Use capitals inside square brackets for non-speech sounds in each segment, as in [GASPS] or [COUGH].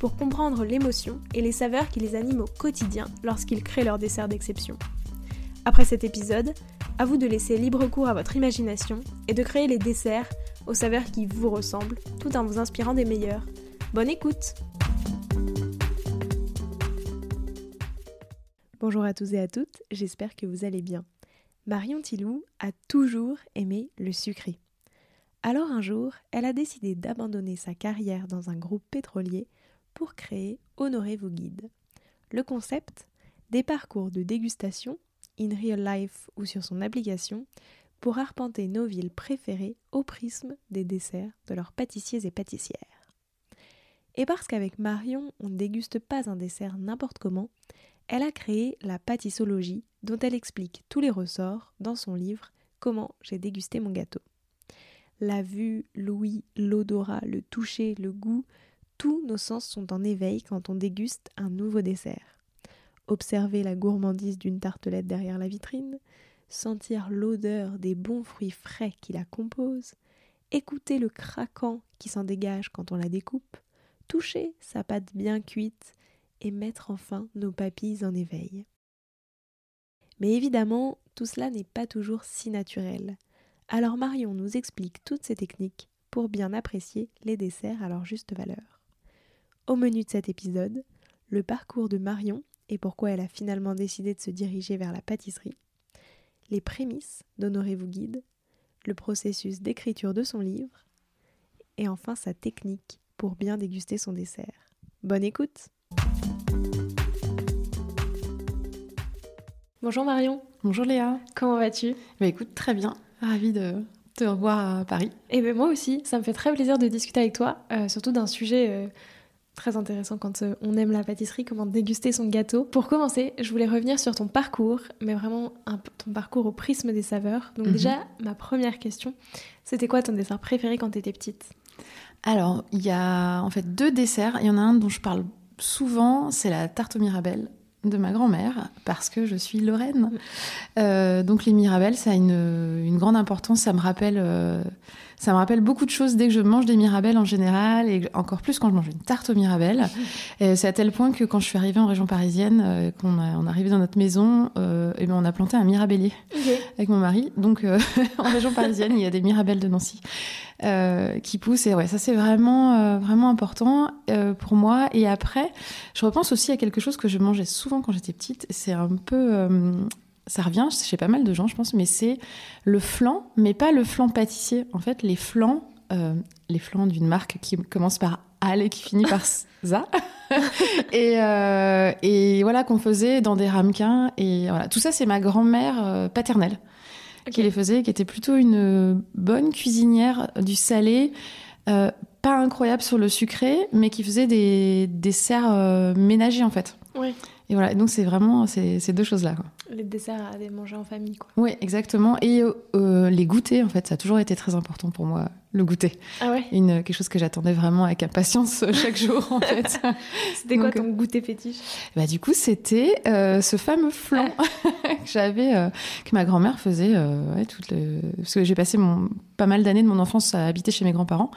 pour comprendre l'émotion et les saveurs qui les animent au quotidien lorsqu'ils créent leur dessert d'exception. Après cet épisode, à vous de laisser libre cours à votre imagination et de créer les desserts aux saveurs qui vous ressemblent tout en vous inspirant des meilleurs. Bonne écoute Bonjour à tous et à toutes, j'espère que vous allez bien. Marion Tilou a toujours aimé le sucré. Alors un jour, elle a décidé d'abandonner sa carrière dans un groupe pétrolier créer Honorez vos guides. Le concept Des parcours de dégustation, in real life ou sur son application, pour arpenter nos villes préférées au prisme des desserts de leurs pâtissiers et pâtissières. Et parce qu'avec Marion, on ne déguste pas un dessert n'importe comment, elle a créé la pâtissologie dont elle explique tous les ressorts dans son livre Comment j'ai dégusté mon gâteau. La vue, l'ouïe, l'odorat, le toucher, le goût, tous nos sens sont en éveil quand on déguste un nouveau dessert. Observer la gourmandise d'une tartelette derrière la vitrine, sentir l'odeur des bons fruits frais qui la composent, écouter le craquant qui s'en dégage quand on la découpe, toucher sa pâte bien cuite et mettre enfin nos papilles en éveil. Mais évidemment, tout cela n'est pas toujours si naturel. Alors Marion nous explique toutes ces techniques pour bien apprécier les desserts à leur juste valeur. Au menu de cet épisode, le parcours de Marion et pourquoi elle a finalement décidé de se diriger vers la pâtisserie, les prémices d'Honorez-vous guide, le processus d'écriture de son livre, et enfin sa technique pour bien déguster son dessert. Bonne écoute Bonjour Marion. Bonjour Léa. Comment vas-tu? Bah écoute, très bien. Ravie de te revoir à Paris. Et eh bien moi aussi, ça me fait très plaisir de discuter avec toi, euh, surtout d'un sujet euh, très intéressant quand euh, on aime la pâtisserie, comment déguster son gâteau. Pour commencer, je voulais revenir sur ton parcours, mais vraiment ton parcours au prisme des saveurs. Donc mhm. déjà, ma première question, c'était quoi ton dessert préféré quand tu étais petite? Alors, il y a en fait deux desserts. Il y en a un dont je parle souvent, c'est la tarte aux mirabelles de ma grand-mère parce que je suis lorraine. Euh, donc les mirabelles, ça a une, grande importance. Ça me rappelle, euh, ça me rappelle beaucoup de choses dès que je mange des mirabelles en général et encore plus quand je mange une tarte aux mirabelles. C'est à tel point que quand je suis arrivée en région parisienne, euh, qu'on on est arrivé dans notre maison, et ben on a planté un mirabellier avec mon mari. Donc [LAUGHS] en région parisienne, il y a des mirabelles de Nancy. Euh, qui pousse. Et ouais, ça c'est vraiment, euh, vraiment important euh, pour moi. Et après, je repense aussi à quelque chose que je mangeais souvent quand j'étais petite. C'est un peu ça revient chez pas mal de gens, je pense, mais c'est le flan, mais pas le flan pâtissier. En fait, les flans, les flans d'une marque qui commence par Al et qui finit par [LAUGHS] za. et, et, voilà qu'on faisait dans des ramequins. Et voilà, tout ça, c'est ma grand-mère paternelle qui les faisait, qui était plutôt une bonne cuisinière du salé, euh, pas incroyable sur le sucré, mais qui faisait des desserts euh, ménagers en fait. Oui. Et voilà, donc c'est vraiment ces, deux choses-là. Les desserts à manger en famille, quoi. Oui, exactement. Et euh, les goûters, en fait, ça a toujours été très important pour moi, le goûter. Ah ouais? Une, Quelque chose que j'attendais vraiment avec impatience chaque [LAUGHS] jour, en fait. c'était quoi ton goûter fétiche? bah, Du coup, c'était euh, ce fameux flan [LAUGHS] que j'avais, euh, que ma grand-mère faisait ouais, les... Parce que j'ai passé mon, pas mal d'années de mon enfance à habiter chez mes grands-parents.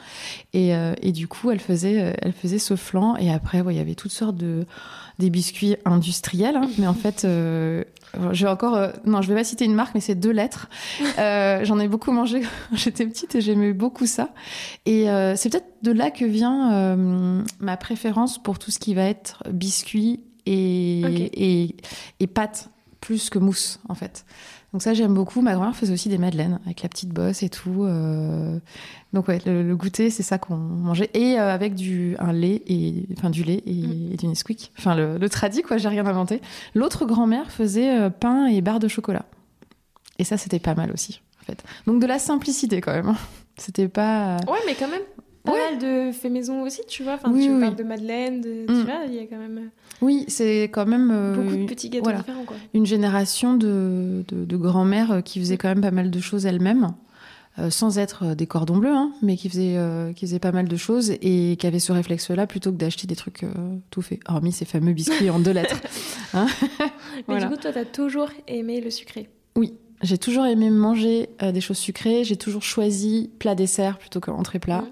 Et, et, du coup, elle faisait, elle faisait ce flan. Et après, il y avait toutes sortes de des biscuits industriels, hein. mais en fait, euh, je vais encore, euh, non, je vais pas citer une marque, mais c'est deux lettres. [LAUGHS] Euh, J'en ai beaucoup mangé quand j'étais petite et j'aimais beaucoup ça. Et euh, c'est peut-être de là que vient ma préférence pour tout ce qui va être biscuits et, et, et pâtes plus que mousse, en fait. Donc ça, j'aime beaucoup. Ma grand-mère faisait aussi des madeleines avec la petite bosse et tout. Euh. Donc ouais, le, goûter, c'est ça qu'on mangeait. Et euh, avec du, un lait, et, enfin du lait et, mm. du Nesquik. Enfin, le, le tradit, quoi, j'ai rien inventé. L'autre grand-mère faisait euh, pain et barre de chocolat. Et ça, c'était pas mal aussi, en fait. Donc de la simplicité, quand même. Hein. C'était pas... Ouais, mais quand même, pas Ouais. mal de faits maison aussi, tu vois. Enfin, Oui, tu oui, parles oui. de Madeleine, de, Mm. tu vois, il y a quand même Oui, c'est quand même euh, beaucoup de petits gâteaux voilà. différents, quoi. une génération de, de, de grand-mères euh, qui faisaient quand même pas mal de choses elles-mêmes, euh, sans être euh, des cordons bleus, hein, mais qui faisaient, euh, qui faisaient pas mal de choses et qui avaient ce réflexe-là plutôt que d'acheter des trucs euh, tout faits, hormis ces fameux biscuits en deux lettres. [LAUGHS] Mais Voilà. du coup, toi, t'as toujours aimé le sucré. J'ai toujours aimé manger euh, des choses sucrées, j'ai toujours choisi plat-dessert plutôt qu'entrée-plat.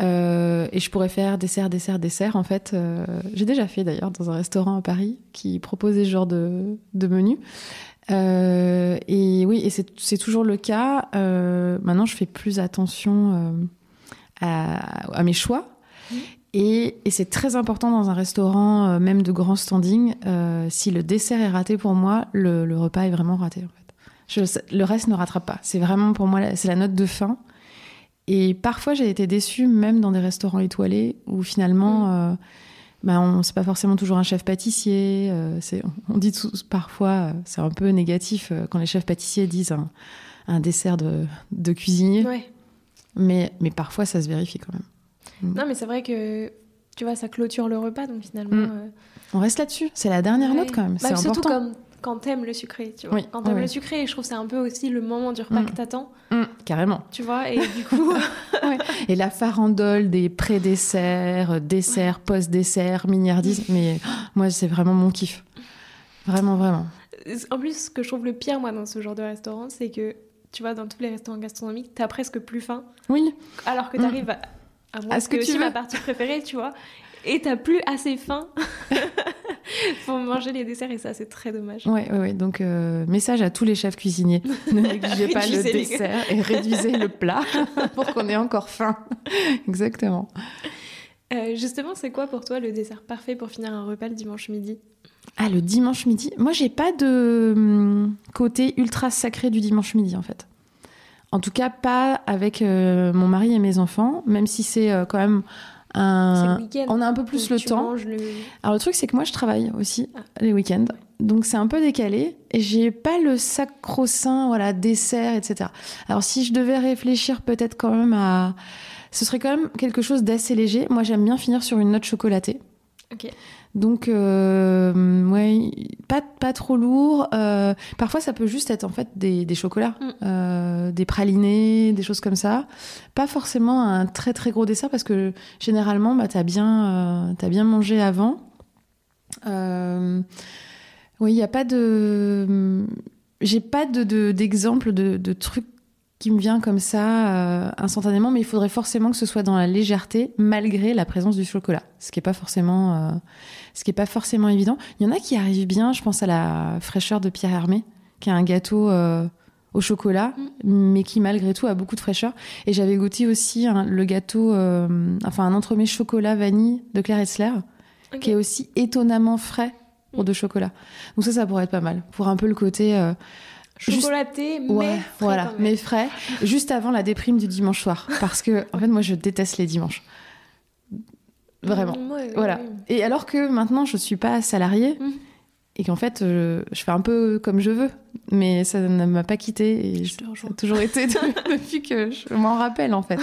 Euh, et je pourrais faire dessert, dessert, dessert. En fait, euh, j'ai déjà fait d'ailleurs dans un restaurant à Paris qui proposait ce genre de, de menu. Euh, et oui, et c'est toujours le cas. Maintenant, je fais plus attention à, à mes choix. Mhm. Et, et c'est très important dans un restaurant, même de grand standing. si le dessert est raté pour moi, le, le repas est vraiment raté. En fait. Je- le reste ne rattrape pas. C'est vraiment pour moi, c'est la note de fin. Et parfois, j'ai été déçue, même dans des restaurants étoilés, où finalement, euh, bah, on c'est pas forcément toujours un chef pâtissier. euh, on dit tous, parfois, euh, c'est un peu négatif euh, quand les chefs pâtissiers disent un, un dessert de, de cuisinier. Ouais. Mais, mais parfois, ça se vérifie quand même. Non, mais c'est vrai que, tu vois, ça clôture le repas, donc finalement... Mm. euh, On reste là-dessus. C'est la dernière ouais. note quand même. Bah, c'est surtout important. comme quand t'aimes le sucré, tu vois. Oui, Quand t'aimes oui, le sucré, je trouve que c'est un peu aussi le moment du repas Mm. que t'attends, Mm, carrément. tu vois, et du coup... [LAUGHS] [LAUGHS] Et la farandole des pré-desserts, euh, desserts, post-desserts, mignardises. Mais oh, [GASPS] moi, c'est vraiment mon kiff. Vraiment, vraiment. En plus, ce que je trouve le pire, moi, dans ce genre de restaurant, c'est que, tu vois, dans tous les restaurants gastronomiques, t'as presque plus faim, Oui, alors que t'arrives à, à moi, À ce que tu aussi veux. ma partie préférée, tu vois, et t'as plus assez faim [LAUGHS] [LAUGHS] pour manger les desserts, et ça, c'est très dommage. Ouais, ouais, ouais. Donc, euh, message à tous les chefs cuisiniers. Ne [LAUGHS] négligez pas le les- dessert [LAUGHS] et réduisez le plat pour qu'on ait encore faim. Exactement. Euh, justement, c'est quoi pour toi le dessert parfait pour finir un repas le dimanche midi? Ah, le dimanche midi? Moi, j'ai pas de hum, côté ultra sacré du dimanche midi, en fait. En tout cas, pas avec euh, mon mari et mes enfants, même si c'est euh, quand même Le week-end. On a un peu plus le temps. le- Alors le truc c'est que moi je travaille aussi Ah. les week-ends, donc c'est un peu décalé et j'ai pas le sacro-saint voilà dessert etc. Alors si je devais réfléchir peut-être quand même à, ce serait quand même quelque chose d'assez léger. Moi j'aime bien finir sur une note chocolatée. Donc euh, ouais pas pas trop lourd. Euh, parfois ça peut juste être en fait des, des chocolats, Mm. euh, des pralinés, des choses comme ça. Pas forcément un très très gros dessert parce que généralement bah t'as bien t'as bien mangé avant. Oui, il n'y a pas de. J'ai pas de, de- d'exemple de, de truc qui me vient comme ça euh, instantanément, mais il faudrait forcément que ce soit dans la légèreté, malgré la présence du chocolat. Ce qui est pas forcément, euh, ce qui est pas forcément évident. Il y en a qui arrivent bien. Je pense à la fraîcheur de Pierre Hermé, qui a un gâteau euh, au chocolat, mais qui malgré tout a beaucoup de fraîcheur. Et j'avais goûté aussi hein, le gâteau, enfin un entremets chocolat vanille de Claire Hetzler Ok. qui est aussi étonnamment frais pour Mm. de chocolat. Donc ça, ça pourrait être pas mal. Pour un peu le côté... euh, juste- Chocolaté, mais ouais, frais voilà, quand même. mais frais, juste avant la déprime du dimanche soir. Parce que, en fait, moi, je déteste les dimanches. Vraiment. Mm, ouais, Voilà. ouais. Et alors que maintenant, je suis pas salariée Mm. et qu'en fait, euh, je fais un peu comme je veux. Mais ça ne m'a pas quitté et Je ça a toujours été de- [LAUGHS] depuis que je m'en rappelle, en fait.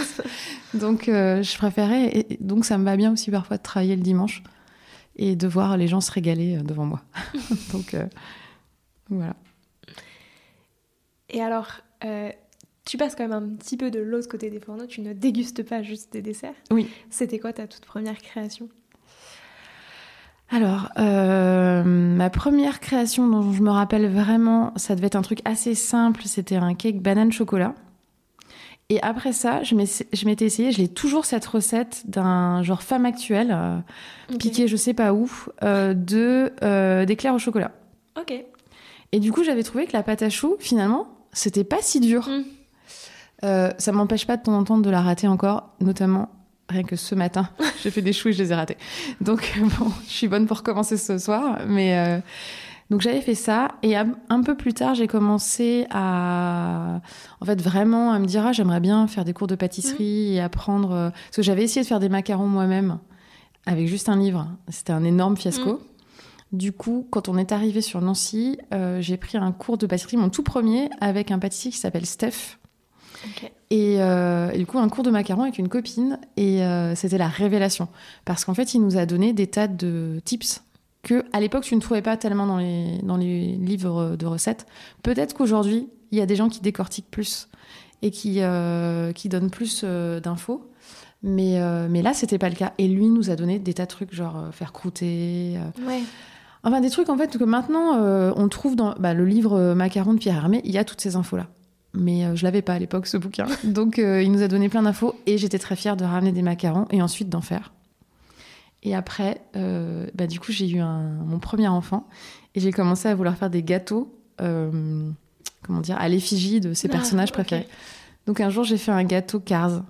Donc, euh, je préférais. Et donc, ça me va bien aussi parfois de travailler le dimanche et de voir les gens se régaler euh, devant moi. [LAUGHS] donc, euh, voilà. Et alors, euh, tu passes quand même un petit peu de l'autre côté des fourneaux, tu ne dégustes pas juste des desserts. Oui. C'était quoi ta toute première création? Alors, euh, ma première création dont je me rappelle vraiment, ça devait être un truc assez simple, c'était un cake banane chocolat. Et après ça, je m'étais essayée, je l'ai toujours cette recette d'un genre femme actuelle, euh, piquée je sais pas où, euh, de d'éclairs au chocolat. Ok. Et du coup, j'avais trouvé que la pâte à choux, finalement, c'était pas si dur. Mm. Euh, ça m'empêche pas de temps en temps de la rater encore, notamment rien que ce matin, [LAUGHS] j'ai fait des choux et je les ai ratés. Donc bon, je suis bonne pour recommencer ce soir, mais euh, donc j'avais fait ça et un, peu plus tard, j'ai commencé à en fait vraiment à me dire ah, j'aimerais bien faire des cours de pâtisserie et apprendre euh, parce que j'avais essayé de faire des macarons moi-même avec juste un livre, c'était un énorme fiasco. Mm. Du coup, quand on est arrivé sur Nancy, euh, j'ai pris un cours de pâtisserie, mon tout premier, avec un pâtissier qui s'appelle Steph, Et, et, du coup, un cours de macaron avec une copine. Et c'était la révélation. Parce qu'en fait, il nous a donné des tas de tips que à l'époque tu ne trouvais pas tellement dans les, dans les livres de recettes. Peut-être qu'aujourd'hui, il y a des gens qui décortiquent plus et qui, euh, qui donnent plus euh, d'infos. Mais, euh, mais là, c'était pas le cas. Et lui nous a donné des tas de trucs, genre faire croûter. Ouais. Enfin, des trucs en fait que maintenant on trouve dans bah, le livre Macaron de Pierre Hermé, il y a toutes ces infos-là. Mais je l'avais pas à l'époque, ce bouquin. [LAUGHS] Donc il nous a donné plein d'infos et j'étais très fière de ramener des macarons et ensuite d'en faire. Et après, euh, bah, du coup, j'ai eu un, mon premier enfant et j'ai commencé à vouloir faire des gâteaux, euh, comment dire, à l'effigie de ses ah, personnages préférés. Donc un jour, j'ai fait un gâteau Cars.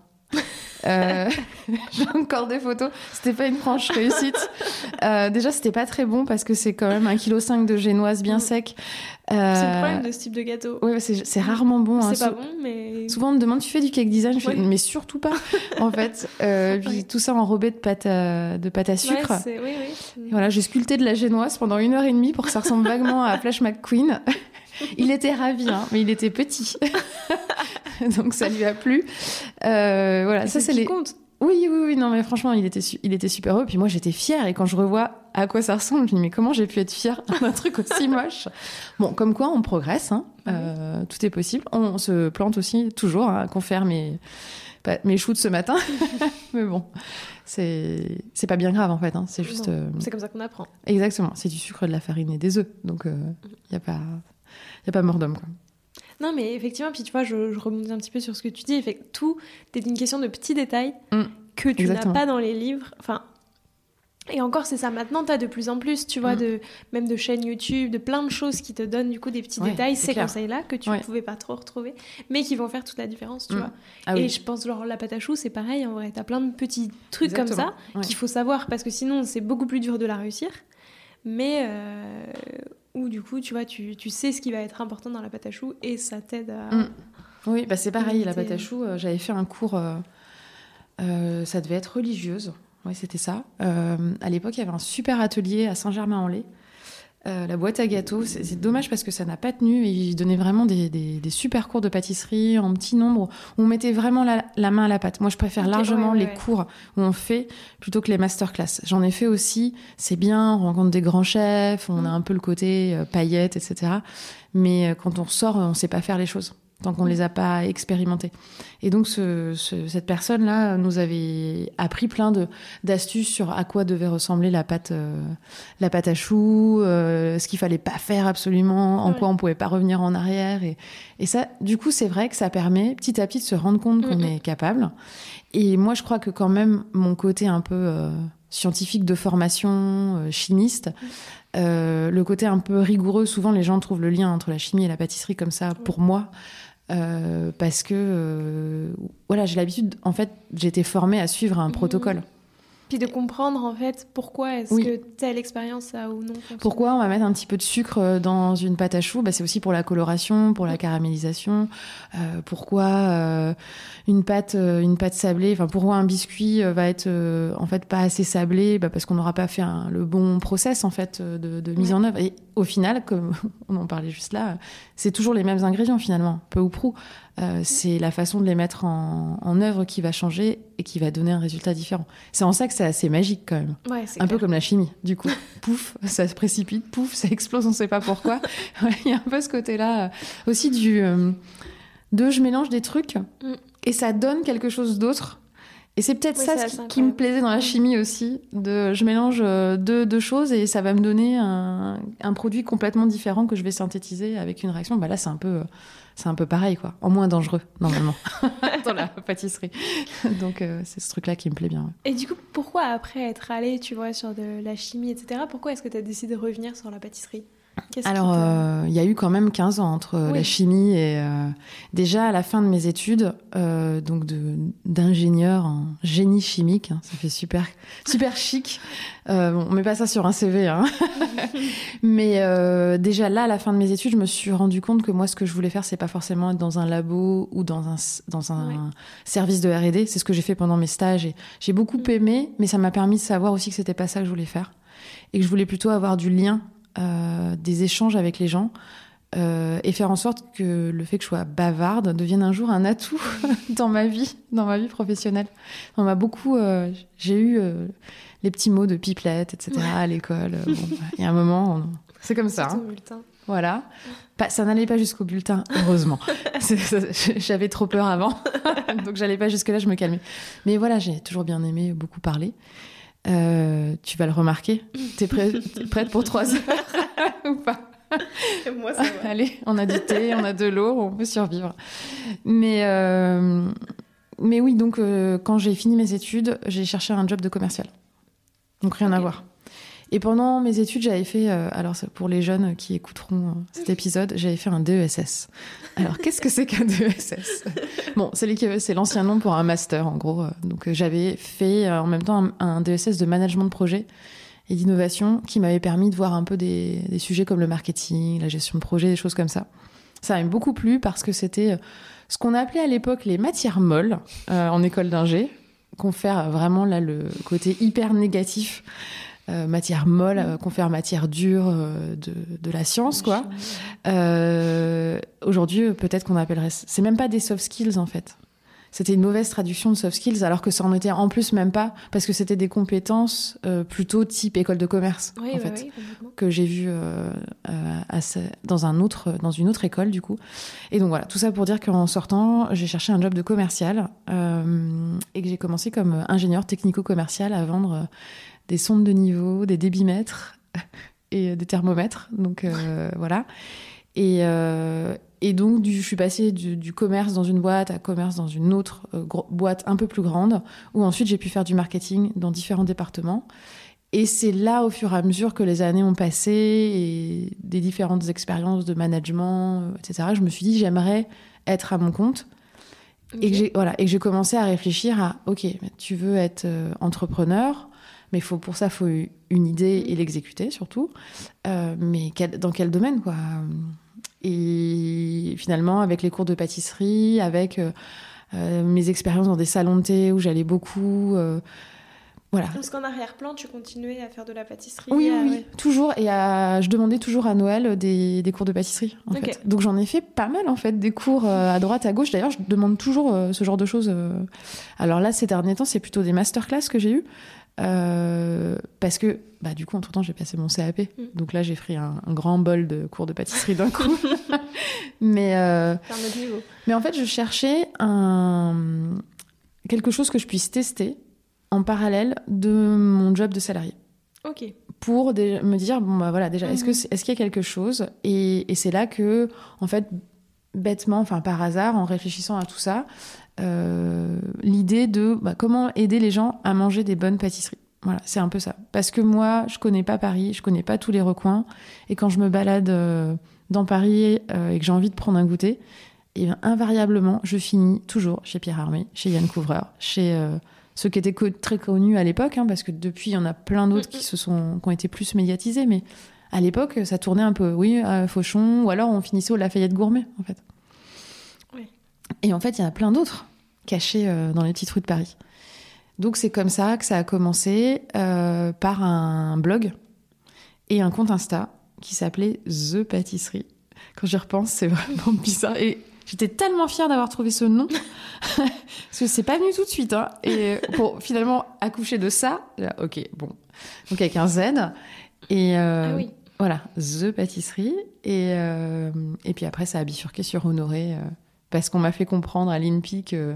Euh, [LAUGHS] j'ai encore des photos. C'était pas une franche réussite. Euh, déjà, c'était pas très bon parce que c'est quand même 1,5 kg de génoise bien mm. sec. Euh... C'est le problème de ce type de gâteau. Oui, c'est rarement bon. Hein. C'est pas bon, mais. Souvent, on me demande tu fais du cake design? Je fais, Mais surtout pas, [LAUGHS] en fait. Euh, puis tout ça enrobé de pâte à, de pâte à sucre. oui, oui. Voilà, j'ai sculpté de la génoise pendant une heure et demie pour que ça ressemble vaguement à Flash McQueen. [LAUGHS] Il était ravi, hein, mais il était petit. [LAUGHS] donc ça lui a plu. Euh, voilà, ça c'est les. compte. Oui, oui, oui, non, mais franchement, il était, il était super heureux. Puis moi, j'étais fière. Et quand je revois à quoi ça ressemble, je me dis, mais comment j'ai pu être fière [LAUGHS] d'un truc aussi moche? Bon, comme quoi, on progresse. Hein. Euh, tout est possible. On se plante aussi, toujours, hein, qu'on fait mes, mes shoots ce matin. [LAUGHS] mais bon, c'est pas bien grave, en fait. Hein. C'est juste. Euh, c'est comme ça qu'on apprend. Exactement. C'est du sucre, de la farine et des œufs. Donc, il n'y a pas, y a pas mort d'homme, quoi. Non, mais effectivement, puis tu vois, je, je rebondis un petit peu sur ce que tu dis. Fait, tout est une question de petits détails mm. que tu n'as pas dans les livres. Enfin, et encore, c'est ça. Maintenant, tu as de plus en plus, tu vois, mm. de, même de chaînes YouTube, de plein de choses qui te donnent du coup des petits détails, ces conseils-là que tu ne pouvais pas trop retrouver, mais qui vont faire toute la différence, tu mm. vois. Ah et je pense, genre, la pâte à choux, c'est pareil, en vrai. Tu as plein de petits trucs comme ça qu'il faut savoir parce que sinon, c'est beaucoup plus dur de la réussir. Mais euh, où du coup, tu vois, tu, tu, sais ce qui va être important dans la pâte à choux et ça t'aide à. Mm. Oui, bah c'est pareil, la pâte à choux, euh, j'avais fait un cours, euh, euh, ça devait être religieuse, oui, c'était ça. à l'époque, il y avait un super atelier à Saint-Germain-en-Laye euh, la boîte à gâteaux, c'est dommage parce que ça n'a pas tenu. Et il donnait vraiment des, des, super cours de pâtisserie en petit nombre où on mettait vraiment la, main à la pâte. Moi, je préfère largement les cours où on fait plutôt que les masterclass. J'en ai fait aussi. C'est bien, on rencontre des grands chefs, on a un peu le côté euh, paillettes, etc. Mais euh, quand on sort, on sait pas faire les choses tant qu'on ne les a pas expérimentés. Et donc ce, cette personne-là nous avait appris plein d'astuces sur à quoi devait ressembler la pâte euh, la pâte à choux, euh, ce qu'il fallait pas faire absolument, en quoi on pouvait pas revenir en arrière et, et ça du coup c'est vrai que ça permet petit à petit de se rendre compte qu'on est capable. Et moi je crois que quand même mon côté un peu euh, scientifique de formation, chimiste, le côté un peu rigoureux, souvent les gens trouvent le lien entre la chimie et la pâtisserie comme ça. Pour moi, parce que euh, voilà, j'ai l'habitude, en fait, j'étais formée à suivre un mmh. protocole. Puis de comprendre en fait pourquoi est-ce que telle expérience a ou non Pourquoi on va mettre un petit peu de sucre euh, dans une pâte à choux? Bah, C'est aussi pour la coloration, pour la caramélisation. Euh, pourquoi euh, une pâte, une pâte sablée Enfin, pourquoi un biscuit va être en fait pas assez sablé? Bah, Parce qu'on n'aura pas fait le bon process en fait de, mise en œuvre. Et au final, comme [LAUGHS] on en parlait juste là, c'est toujours les mêmes ingrédients finalement, peu ou prou. Euh, c'est la façon de les mettre en, œuvre qui va changer et qui va donner un résultat différent. C'est en ça que c'est assez magique quand même. un peu comme la chimie, du coup. [LAUGHS] pouf, ça se précipite, pouf, ça explose, on ne sait pas pourquoi. [LAUGHS] Il y a un peu ce côté-là euh, aussi du euh, de je mélange des trucs mm. et ça donne quelque chose d'autre. Et c'est peut-être ça qui, me plaisait dans la mm. chimie aussi, de je mélange deux, choses et ça va me donner un, un, produit complètement différent que je vais synthétiser avec une réaction. Bah là, c'est un peu c'est un peu pareil, quoi. En moins dangereux, normalement, [LAUGHS] dans la pâtisserie. Donc, euh, c'est ce truc-là qui me plaît bien. Et du coup, pourquoi, après être allé, tu vois, sur de la chimie, etc., pourquoi est-ce que tu as décidé de revenir sur la pâtisserie? Alors, euh, il y a eu quand même 15 ans entre la chimie et euh, déjà à la fin de mes études, euh, donc d'ingénieur en génie chimique, hein, ça fait super super chic. bon, on met pas ça sur un CV, hein. [LAUGHS] mais déjà là, à la fin de mes études, je me suis rendu compte que moi, ce que je voulais faire, c'est pas forcément être dans un labo ou dans un dans un service de R&D. C'est ce que j'ai fait pendant mes stages et j'ai beaucoup mm. aimé, mais ça m'a permis de savoir aussi que c'était pas ça que je voulais faire et que je voulais plutôt avoir du lien des échanges avec les gens, euh, et faire en sorte que le fait que je sois bavarde devienne un jour un atout [LAUGHS] dans ma vie, dans ma vie professionnelle. On m'a beaucoup, euh, j'ai eu euh, les petits mots de pipelette, etc. à l'école. Bon, il y a un moment, on- c'est comme ça. Hein. bulletin. Voilà. Pas- ça n'allait pas jusqu'au bulletin, heureusement. [LAUGHS] J'avais trop peur avant, [LAUGHS] donc j'allais pas jusque là, je me calmais. Mais voilà, j'ai toujours bien aimé beaucoup parler. Euh, tu vas le remarquer. T'es prêt- [LAUGHS] prête pour trois heures [LAUGHS] ou pas? Moi, ça va. Allez, on a du thé, on a de l'eau, on peut survivre. Mais, euh, mais oui, donc euh, quand j'ai fini mes études, j'ai cherché un job de commercial. Donc rien à voir. Et pendant mes études, j'avais fait, euh, alors pour les jeunes qui écouteront euh, cet épisode, j'avais fait un DESS. Alors qu'est-ce que c'est qu'un DESS [LAUGHS] Bon, c'est l'équivalent- c'est l'ancien nom pour un master en gros. Euh, Donc j'avais fait en même temps un, un DESS de management de projet et d'innovation qui m'avait permis de voir un peu des, des sujets comme le marketing, la gestion de projet, des choses comme ça. Ça m'a beaucoup plu parce que c'était ce qu'on appelait à l'époque les matières molles euh, en école d'ingé, confère vraiment là le côté hyper négatif. Euh, matière molle, euh, confère matière dure euh, de, de la science, quoi. Euh, Aujourd'hui, peut-être qu'on appellerait. C'est même pas des soft skills en fait. C'était une mauvaise traduction de soft skills, alors que ça en était en plus même pas, parce que c'était des compétences plutôt type école de commerce Oui, en fait oui, que j'ai vu dans un autre dans une autre école du coup et donc voilà tout ça pour dire qu'en sortant j'ai cherché un job de commercial et que j'ai commencé comme ingénieur technico-commercial à vendre des sondes de niveau des débitmètres [LAUGHS] et des thermomètres donc euh, voilà et, euh, et donc du, je suis passée du, du commerce dans une boîte à commerce dans une autre euh, boîte un peu plus grande où ensuite j'ai pu faire du marketing dans différents départements et c'est là, au fur et à mesure que les années ont passé et des différentes expériences de management, euh, etc., je me suis dit, j'aimerais être à mon compte. Et j'ai voilà, et j'ai commencé à réfléchir à, OK, tu veux être euh, entrepreneur, mais faut, pour ça, il faut une idée et l'exécuter surtout. Euh, mais quel- dans quel domaine, quoi? Et finalement, avec les cours de pâtisserie, avec euh, euh, mes expériences dans des salons de thé où j'allais beaucoup... euh, voilà, Parce qu'en arrière-plan, tu continuais à faire de la pâtisserie. oui, à- oui, toujours. Et à- je demandais toujours à Noël des, des cours de pâtisserie. En Ok. fait. Donc j'en ai fait pas mal, en fait, des cours à droite, à gauche. D'ailleurs, je demande toujours ce genre de choses. Alors là, ces derniers temps, c'est plutôt des masterclass que j'ai eu. Euh, parce que, bah, du coup, entre-temps, j'ai passé mon CAP. Mm. Donc là, j'ai pris un, un grand bol de cours de pâtisserie d'un coup. [LAUGHS] Mais, euh, C'est un autre niveau. mais en fait, je cherchais un... quelque chose que je puisse tester en parallèle de mon job de salarié Ok. pour me dire bon bah voilà déjà est-ce Mhm. qu'il y a quelque chose? Et, et c'est là que en fait bêtement enfin par hasard en réfléchissant à tout ça l'idée de bah, comment aider les gens à manger des bonnes pâtisseries. Voilà c'est un peu ça. Parce que moi je connais pas Paris je connais pas tous les recoins. Et quand je me balade euh, dans Paris euh, et que j'ai envie de prendre un goûter et bien, invariablement je finis toujours chez Pierre Armé chez Yann Couvreur chez euh, ceux qui étaient très connus à l'époque, hein, parce que depuis, il y en a plein d'autres qui, se sont, qui ont été plus médiatisés, mais à l'époque, ça tournait un peu, oui, à Fauchon, ou alors on finissait au Lafayette Gourmet, en fait. Et en fait, il y en a plein d'autres cachés euh, dans les petites rues de Paris. Donc c'est comme ça que ça a commencé euh, par un blog et un compte Insta qui s'appelait The Pâtisserie. Quand j'y repense, c'est [LAUGHS] vraiment bizarre. Et j'étais tellement fière d'avoir trouvé ce nom [LAUGHS] parce que c'est pas venu tout de suite. Hein. Et pour finalement accoucher de ça, là, ok, bon. Donc avec un Z. Et euh, ah oui. voilà, The Pâtisserie. Et, euh, et puis après, ça a bifurqué sur Honoré, parce qu'on m'a fait comprendre à l'INPI que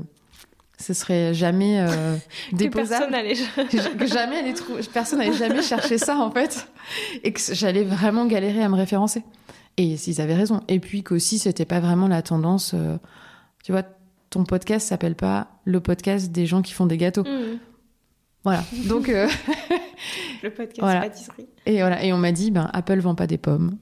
ce serait jamais euh, [LAUGHS] déposable. personne [LAUGHS] que jamais allait trou- personne n'allait jamais chercher ça, en fait. Et que j'allais vraiment galérer à me référencer. Et s'ils avaient raison. Et puis qu'aussi, c'était pas vraiment la tendance. euh, tu vois, ton podcast s'appelle pas le podcast des gens qui font des gâteaux. Mhm. Voilà. Donc, euh, [LAUGHS] Le podcast Voilà. pâtisserie. Et voilà, et on m'a dit, ben, Apple vend pas des pommes.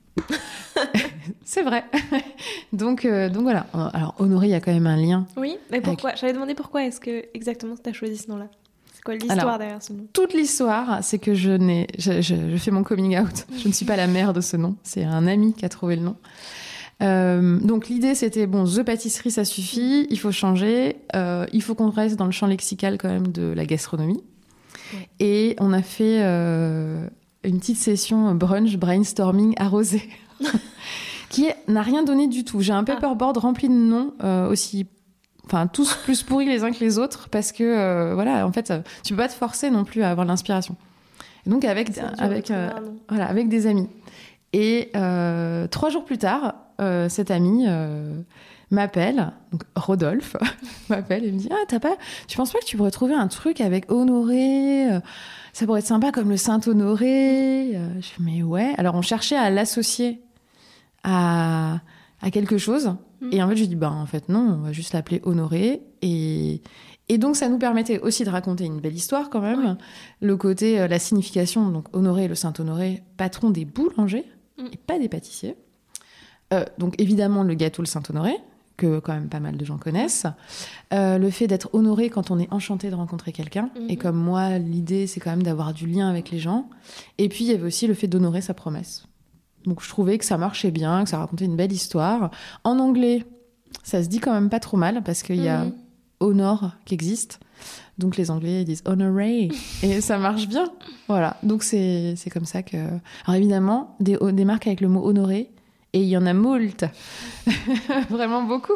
C'est vrai. [LAUGHS] donc, euh, donc voilà. Alors, Honoré, il y a quand même un lien. Oui, mais pourquoi? J'allais demander pourquoi est-ce que exactement tu as choisi ce nom-là? C'est quoi l'histoire derrière ce nom? Toute l'histoire, c'est que je n'ai, je, je- je fais mon coming out. [LAUGHS] Je ne suis pas la mère de ce nom. C'est un ami qui a trouvé le nom. Euh, donc l'idée c'était bon, The Pâtisserie ça suffit, il faut changer, euh, il faut qu'on reste dans le champ lexical quand même de la gastronomie. Ouais. Et on a fait une petite session brunch brainstorming arrosé [LAUGHS] qui n'a rien donné du tout. J'ai un paperboard rempli de noms euh, aussi enfin tous [LAUGHS] plus pourris les uns que les autres parce que euh, voilà en fait euh, tu peux pas te forcer non plus à avoir l'inspiration. Et donc avec avec Ah, voilà avec des amis. Et euh, trois jours plus tard euh, cet ami euh, m'appelle donc Rodolphe [LAUGHS] m'appelle et me dit ah t'as pas tu penses pas que tu pourrais trouver un truc avec Honoré euh, ça pourrait être sympa comme le Saint Honoré Euh, je fais mais ouais. Alors on cherchait à l'associer à à quelque chose Mm. et en fait, je dis, bah, en fait, non, on va juste l'appeler Honoré. Et, et donc, ça nous permettait aussi de raconter une belle histoire quand même. Ouais. Le côté, euh, la signification, donc Honoré, le Saint-Honoré, patron des boulangers Mm. et pas des pâtissiers. Euh, donc, évidemment, le gâteau, le Saint-Honoré, que quand même pas mal de gens connaissent. Euh, le fait d'être honoré quand on est enchanté de rencontrer quelqu'un. Mhm. Et comme moi, l'idée, c'est quand même d'avoir du lien avec les gens. Et puis, il y avait aussi le fait d'honorer sa promesse. Donc je trouvais que ça marchait bien, que ça racontait une belle histoire. En anglais, ça se dit quand même pas trop mal parce qu'il y a Mhm. honor qui existe. Donc les Anglais ils disent honoré et [LAUGHS] ça marche bien. Voilà. Donc c'est comme ça que. Alors évidemment des des marques avec le mot honoré et il y en a moult, [LAUGHS] vraiment beaucoup.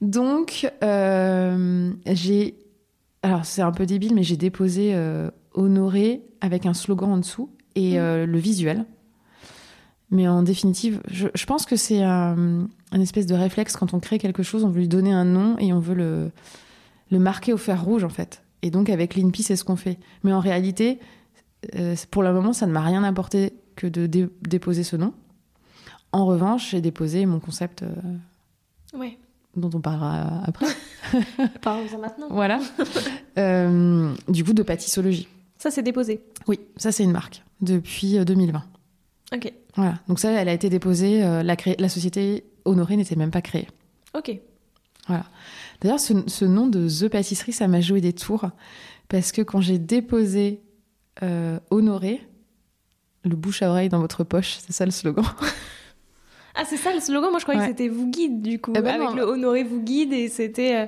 Donc euh, j'ai alors c'est un peu débile mais j'ai déposé euh, honoré avec un slogan en dessous et Mhm. euh, le visuel. Mais en définitive, je, je pense que c'est un, un espèce de réflexe quand on crée quelque chose, on veut lui donner un nom et on veut le, le marquer au fer rouge en fait. Et donc avec l'INPI, c'est ce qu'on fait. Mais en réalité, euh, pour le moment, ça ne m'a rien apporté que de dé- déposer ce nom. En revanche, j'ai déposé mon concept euh, Ouais. dont on parlera après. [LAUGHS] Parlons-en maintenant. voilà. [LAUGHS] Euh, du coup, de pâtissologie. Ça, c'est déposé. Oui, ça c'est une marque depuis euh, 2020. Ok. Voilà. Donc ça, elle a été déposée. euh, la, cré- la société Honoré n'était même pas créée. Ok. D'ailleurs, ce, ce nom de The Pâtisserie, ça m'a joué des tours. Parce que quand j'ai déposé euh, Honoré, le bouche à oreille dans votre poche, c'est ça le slogan. [LAUGHS] Ah, c'est ça le slogan Moi, je croyais Ouais. que c'était vous guide, du coup. Eh ben avec non. le honoré vous guide et c'était, euh,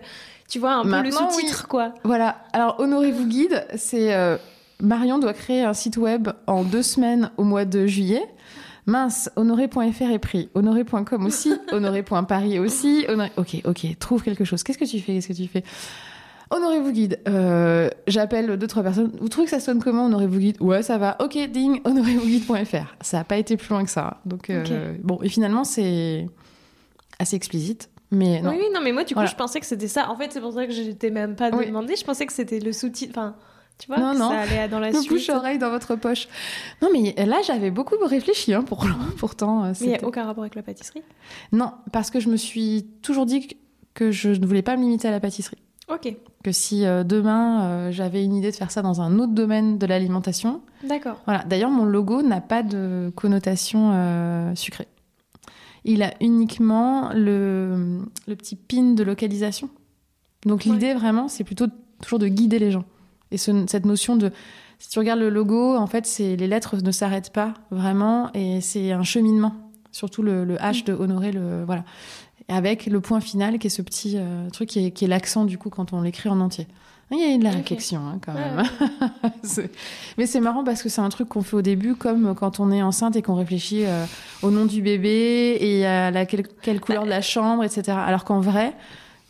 tu vois, un peu le sous-titre, quoi. voilà. Alors, Honoré vous guide, c'est euh, Marion doit créer un site web en deux semaines au mois de juillet. Mince, honoré.fr est pris, honoré.com aussi, [LAUGHS] honoré.paris aussi. Honoré... Ok, ok, trouve quelque chose. Qu'est-ce que tu fais Qu'est-ce que tu fais? Honoré vous guide. Euh, J'appelle deux, trois personnes. Vous trouvez que ça sonne comment, Honoré vous guide? Ouais, ça va. Ok, ding, [LAUGHS] honorévouguide.fr. Ça n'a pas été plus loin que ça. Donc, euh, bon, et finalement, c'est assez explicite. Mais non. Oui, oui, non, mais moi, du coup, Voilà. je pensais que c'était ça. En fait, c'est pour ça que j'étais même pas Oui. demandé. Je pensais que c'était le sous-titre. Enfin, tu vois, Non, que non. ça allait dans la Le suite. bouche-oreille dans votre poche. Non, mais là, j'avais beaucoup réfléchi, hein, pour, pourtant. euh, Mais il n'y a aucun rapport avec la pâtisserie? Non, parce que je me suis toujours dit que- je ne voulais pas me limiter à la pâtisserie. Ok, Que si euh, demain, euh, j'avais une idée de faire ça dans un autre domaine de l'alimentation. d'accord. Voilà. D'ailleurs, mon logo n'a pas de connotation euh, sucrée. Il a uniquement le, le petit pin de localisation. Donc, Ouais. l'idée, vraiment, c'est plutôt toujours de guider les gens. Et ce- cette notion de. Si tu regardes le logo, en fait, c'est les lettres ne s'arrêtent pas vraiment, et c'est un cheminement. Surtout le, le H de honorer le voilà, avec le point final qui est ce petit euh, truc qui est, qui est l'accent du coup quand on l'écrit en entier. Il y a de la réflexion hein, quand même. [LAUGHS] Mais c'est marrant parce que c'est un truc qu'on fait au début, comme quand on est enceinte et qu'on réfléchit euh, au nom du bébé et à la, quelle, quelle couleur de la chambre, etc. Alors qu'en vrai,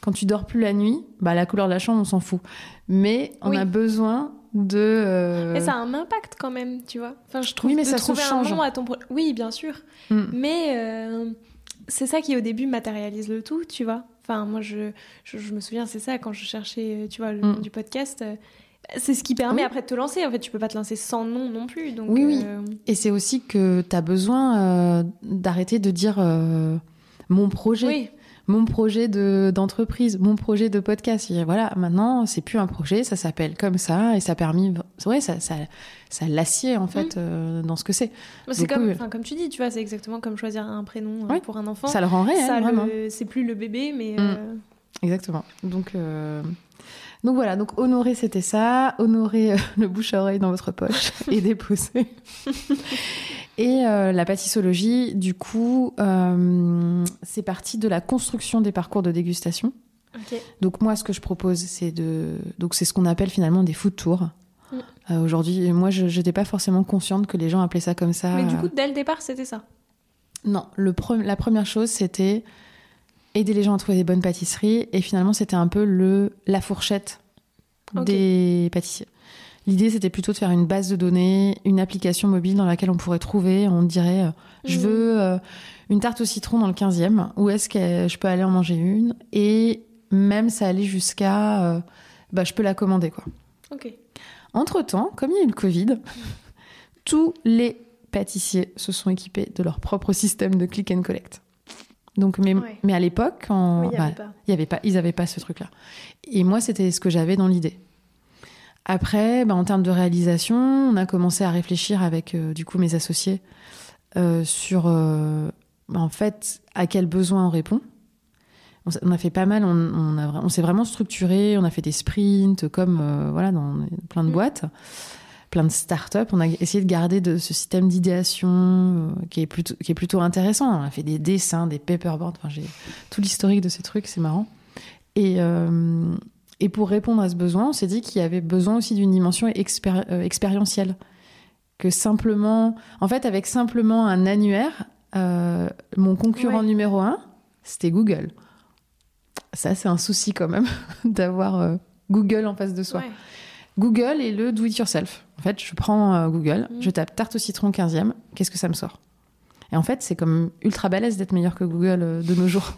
quand tu dors plus la nuit, bah, la couleur de la chambre, on s'en fout. Mais on Oui. a besoin de. euh, Mais ça a un impact quand même, tu vois. Enfin, je trouve Oui, mais de ça se trouver change. un nom à ton Oui, bien sûr. mm. Mais euh, c'est ça qui au début matérialise le tout, tu vois. Enfin, moi, je, je, je me souviens, c'est ça quand je cherchais, euh, tu vois, le Mm. nom du podcast. C'est ce qui permet Oui. après de te lancer. En fait, tu peux pas te lancer sans nom non plus. Donc, Oui, oui. euh, Et c'est aussi que tu as besoin d'arrêter de dire mon projet. oui. Mon projet de- d'entreprise, mon projet de podcast. Et voilà, maintenant, c'est plus un projet, ça s'appelle comme ça, et ça a permis, ouais, ça, ça, ça l'assied en fait euh, dans ce que c'est. C'est comme, comme tu dis, tu vois, c'est exactement comme choisir un prénom euh, pour un enfant. Ça le rend réel, c'est plus le bébé, mais Mm. euh, Exactement. Donc, euh, donc voilà, donc honorer c'était ça, honorer [LAUGHS] le bouche à oreille dans votre poche [LAUGHS] et déposer. Et euh, la pâtissologie, du coup, euh, c'est parti de la construction des parcours de dégustation. Donc moi, ce que je propose, c'est de, donc c'est ce qu'on appelle finalement des food tours. Euh, Aujourd'hui, moi, je n'étais pas forcément consciente que les gens appelaient ça comme ça. Mais du coup, dès le départ, c'était ça. Non, le la première chose, c'était aider les gens à trouver des bonnes pâtisseries. Et finalement, c'était un peu le, la fourchette des pâtissiers. L'idée, c'était plutôt de faire une base de données, une application mobile dans laquelle on pourrait trouver, on dirait, euh, je mhm. veux euh, une tarte au citron dans le 15e, où est-ce que je peux aller en manger une? Et même ça allait jusqu'à, euh, bah, je peux la commander, quoi. Ok. Entre-temps, comme il y a eu le Covid, [LAUGHS] tous les pâtissiers se sont équipés de leur propre système de click and collect. Donc, mais, mais à l'époque, il n'y avait, avait, pas, ils n'avaient pas ce truc-là. Et moi, c'était ce que j'avais dans l'idée. Après, bah, en termes de réalisation, on a commencé à réfléchir avec euh, du coup mes associés euh, sur euh, bah, en fait à quels besoins on répond. On, a fait pas mal, on, on, on s'est vraiment structuré, on a fait des sprints comme voilà dans plein de mm. boîtes, plein de startups. On a essayé de garder de ce système d'idéation qui est plutôt qui est plutôt intéressant. On a fait des dessins, des paperboards. Enfin, j'ai tout l'historique de ces trucs, c'est marrant. Et et pour répondre à ce besoin, on s'est dit qu'il y avait besoin aussi d'une dimension euh, expérientielle. Que simplement, en fait, avec simplement un annuaire, euh, mon concurrent numéro un, c'était Google. Ça, c'est un souci quand même [LAUGHS] d'avoir euh, Google en face de soi. Google et le do it yourself. En fait, je prends Google, mm. je tape tarte au citron 15e, qu'est-ce que ça me sort? Et en fait, c'est comme ultra balèze d'être meilleur que Google de nos jours.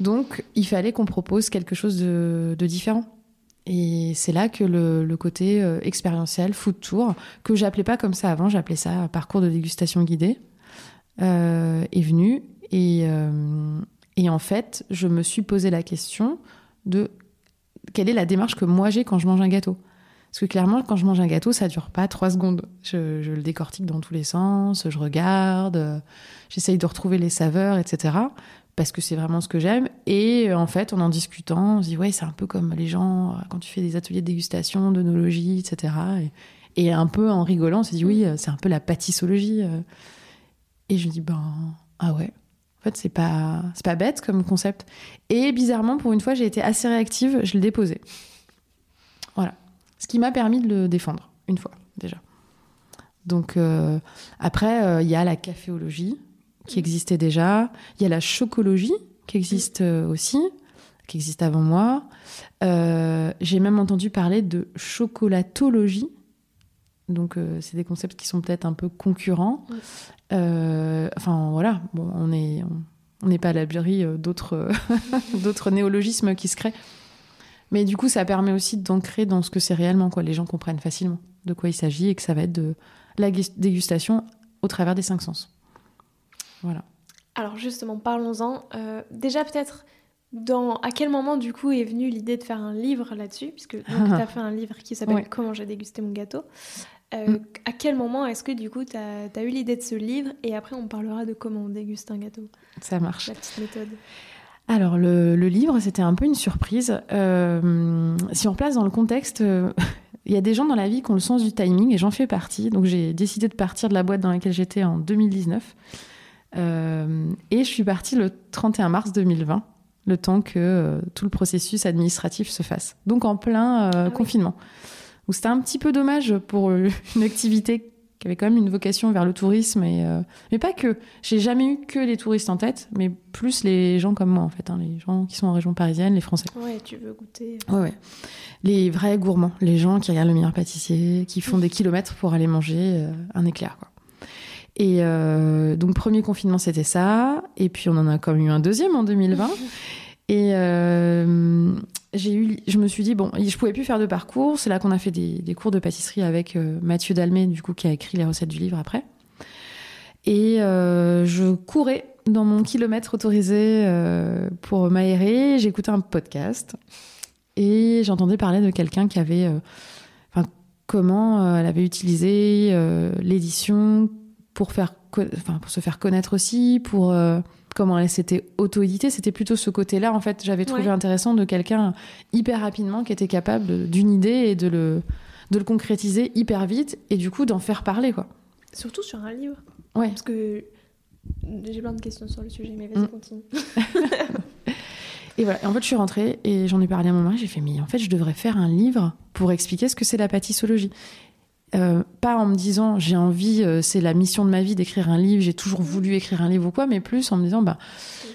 Donc, il fallait qu'on propose quelque chose de, différent. Et c'est là que le, côté euh, expérientiel, food tour, que j'appelais pas comme ça avant, j'appelais ça parcours de dégustation guidée, euh, est venu. Et, euh, et, en fait, je me suis posé la question de quelle est la démarche que moi j'ai quand je mange un gâteau. Parce que clairement, quand je mange un gâteau, ça dure pas trois secondes. Je, je le décortique dans tous les sens, je regarde, j'essaye de retrouver les saveurs, etc parce que c'est vraiment ce que j'aime. Et euh, en fait, en en discutant, on se dit, ouais, c'est un peu comme les gens, euh, quand tu fais des ateliers de dégustation, d'onologie, etc. Et, un peu en rigolant, on s'est dit, oui, euh, c'est un peu la pâtissologie. Et je me dis, ben, ah ouais. En fait, c'est pas, pas bête comme concept. Et bizarrement, pour une fois, j'ai été assez réactive, je l'ai déposé. Voilà. Ce qui m'a permis de le défendre, une fois, déjà. Donc, après, il y a la caféologie qui existait déjà. Il y a la chocologie qui existe euh, aussi, qui existe avant moi. Euh, j'ai même entendu parler de chocolatologie. Donc, euh, c'est des concepts qui sont peut-être un peu concurrents. enfin, voilà, bon, on n'est on, pas à l'abri d'autres, [LAUGHS] d'autres néologismes qui se créent. Mais du coup, ça permet aussi d'ancrer dans ce que c'est réellement, quoi. Les gens comprennent facilement de quoi il s'agit et que ça va être de la dégustation au travers des cinq sens. Voilà. Alors justement, parlons-en. Euh, déjà peut-être, dans à quel moment du coup est venue l'idée de faire un livre là-dessus? Puisque [LAUGHS] tu as fait un livre qui s'appelle Comment j'ai dégusté mon gâteau. Euh, mm. À quel moment est-ce que du coup tu as, eu l'idée de ce livre? Et après on parlera de comment on déguste un gâteau. Ça marche. La petite méthode. Alors le, livre, c'était un peu une surprise. Euh, si on place dans le contexte, [LAUGHS] il y a des gens dans la vie qui ont le sens du timing et j'en fais partie. Donc j'ai décidé de partir de la boîte dans laquelle j'étais en 2019 euh, et je suis partie le 31 mars 2020, le temps que euh, tout le processus administratif se fasse. Donc en plein euh, ah confinement. Où c'était un petit peu dommage pour [LAUGHS] une activité qui avait quand même une vocation vers le tourisme et mais pas que j'ai jamais eu que les touristes en tête mais plus les gens comme moi en fait hein, les gens qui sont en région parisienne les français ouais tu veux goûter ouais, ouais. les vrais gourmands les gens qui regardent le meilleur pâtissier qui font des kilomètres pour aller manger un éclair quoi et euh, donc, premier confinement, c'était ça. Et puis, on en a quand même eu un deuxième en 2020. [LAUGHS] Et euh, j'ai eu, je me suis dit, bon, je pouvais plus faire de parcours. C'est là qu'on a fait des, cours de pâtisserie avec euh, Mathieu Dalmé, du coup, qui a écrit les recettes du livre après. Et je courais dans mon kilomètre autorisé pour m'aérer. J'écoutais un podcast et j'entendais parler de quelqu'un qui avait, enfin, comment elle avait utilisé l'édition pour, faire, enfin, pour se faire connaître aussi, pour euh, comment elle s'était auto-éditée. C'était plutôt ce côté-là, en fait, j'avais trouvé intéressant de quelqu'un hyper rapidement qui était capable d'une idée et de le, de le concrétiser hyper vite et du coup d'en faire parler, quoi. Surtout sur un livre. Ouais. Parce que j'ai plein de questions sur le sujet, mais vas-y, mm. continue. [LAUGHS] et voilà, en fait, je suis rentrée et j'en ai parlé à mon mari. J'ai fait, mais en fait, je devrais faire un livre pour expliquer ce que c'est la pâtissologie Euh, pas en me disant j'ai envie, euh, c'est la mission de ma vie d'écrire un livre, j'ai toujours voulu écrire un livre ou quoi, mais plus en me disant bah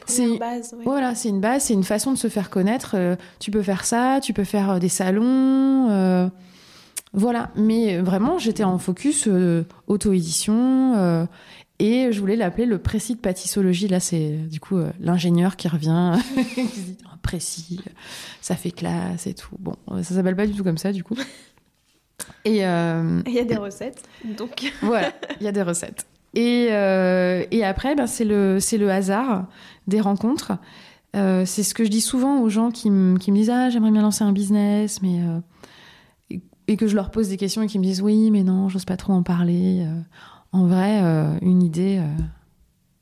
c'est base. Ouais. Voilà, c'est une base, c'est une façon de se faire connaître. Euh, tu peux faire ça, tu peux faire des salons, voilà. Mais vraiment, j'étais en focus auto-édition et je voulais l'appeler le précis de pâtissologie. Là, c'est du coup l'ingénieur qui revient, [LAUGHS] qui dit précis, ça fait classe et tout. Bon, ça s'appelle pas du tout comme ça du coup. Euh, et il y a des recettes, donc. [LAUGHS] voilà, il y a des recettes. Et, euh, et après, ben, c'est le, le hasard des rencontres. Euh, c'est ce que je dis souvent aux gens qui, qui me disent Ah, j'aimerais bien lancer un business, mais. et, que je leur pose des questions et qui me disent Oui, mais non, j'ose pas trop en parler. en vrai, une idée,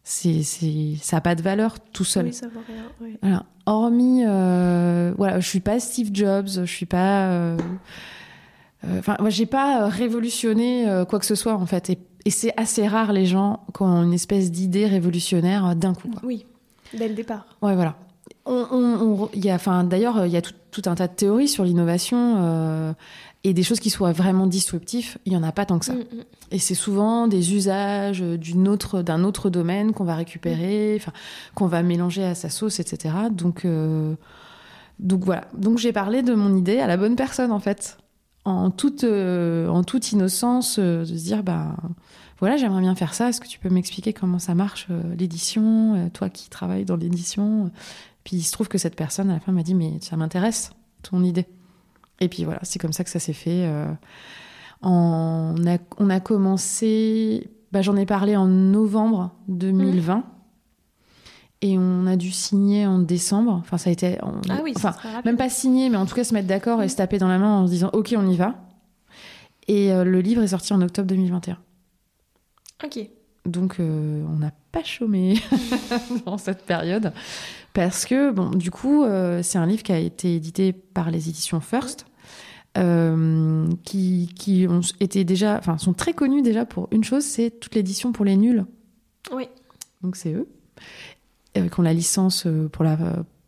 c'est, ça n'a pas de valeur tout seul. Oui, ça vaut rien. Oui. Voilà. Hormis. voilà, je suis pas Steve Jobs, je suis pas. Euh, enfin, moi, j'ai pas euh, révolutionné euh, quoi que ce soit en fait, et, c'est assez rare les gens qui ont une espèce d'idée révolutionnaire d'un coup. Oui, dès le départ. Ouais, voilà. On, y a, enfin, d'ailleurs, il y a tout, un tas de théories sur l'innovation et des choses qui soient vraiment disruptifs. Il y en a pas tant que ça. Mm, mm. Et c'est souvent des usages d'une autre, d'un autre domaine qu'on va récupérer, enfin, qu'on va mélanger à sa sauce, etc. Donc, donc voilà. Donc j'ai parlé de mon idée à la bonne personne en fait en toute, euh, en toute innocence euh, de se dire bah voilà j'aimerais bien faire ça. Est-ce que tu peux m'expliquer comment ça marche euh, l'édition toi qui travailles dans l'édition? Puis il se trouve que cette personne à la fin m'a dit mais ça m'intéresse ton idée. Et puis voilà c'est comme ça que ça s'est fait on, a, on a commencé bah, j'en ai parlé en novembre 2020 et on a dû signer en décembre. Enfin, ça a été. ah oui, enfin, même pas signer, mais en tout cas se mettre d'accord et se taper dans la main en se disant OK, on y va. Et euh, le livre est sorti en octobre 2021. Ok. Donc, euh, on n'a pas chômé [LAUGHS] dans cette période. Parce que, bon, du coup, euh, c'est un livre qui a été édité par les éditions First. qui, qui ont été déjà, enfin, sont très connus déjà pour une chose, c'est toute l'édition pour les nuls. Oui. Donc c'est eux. Euh, qui ont la licence euh, pour la,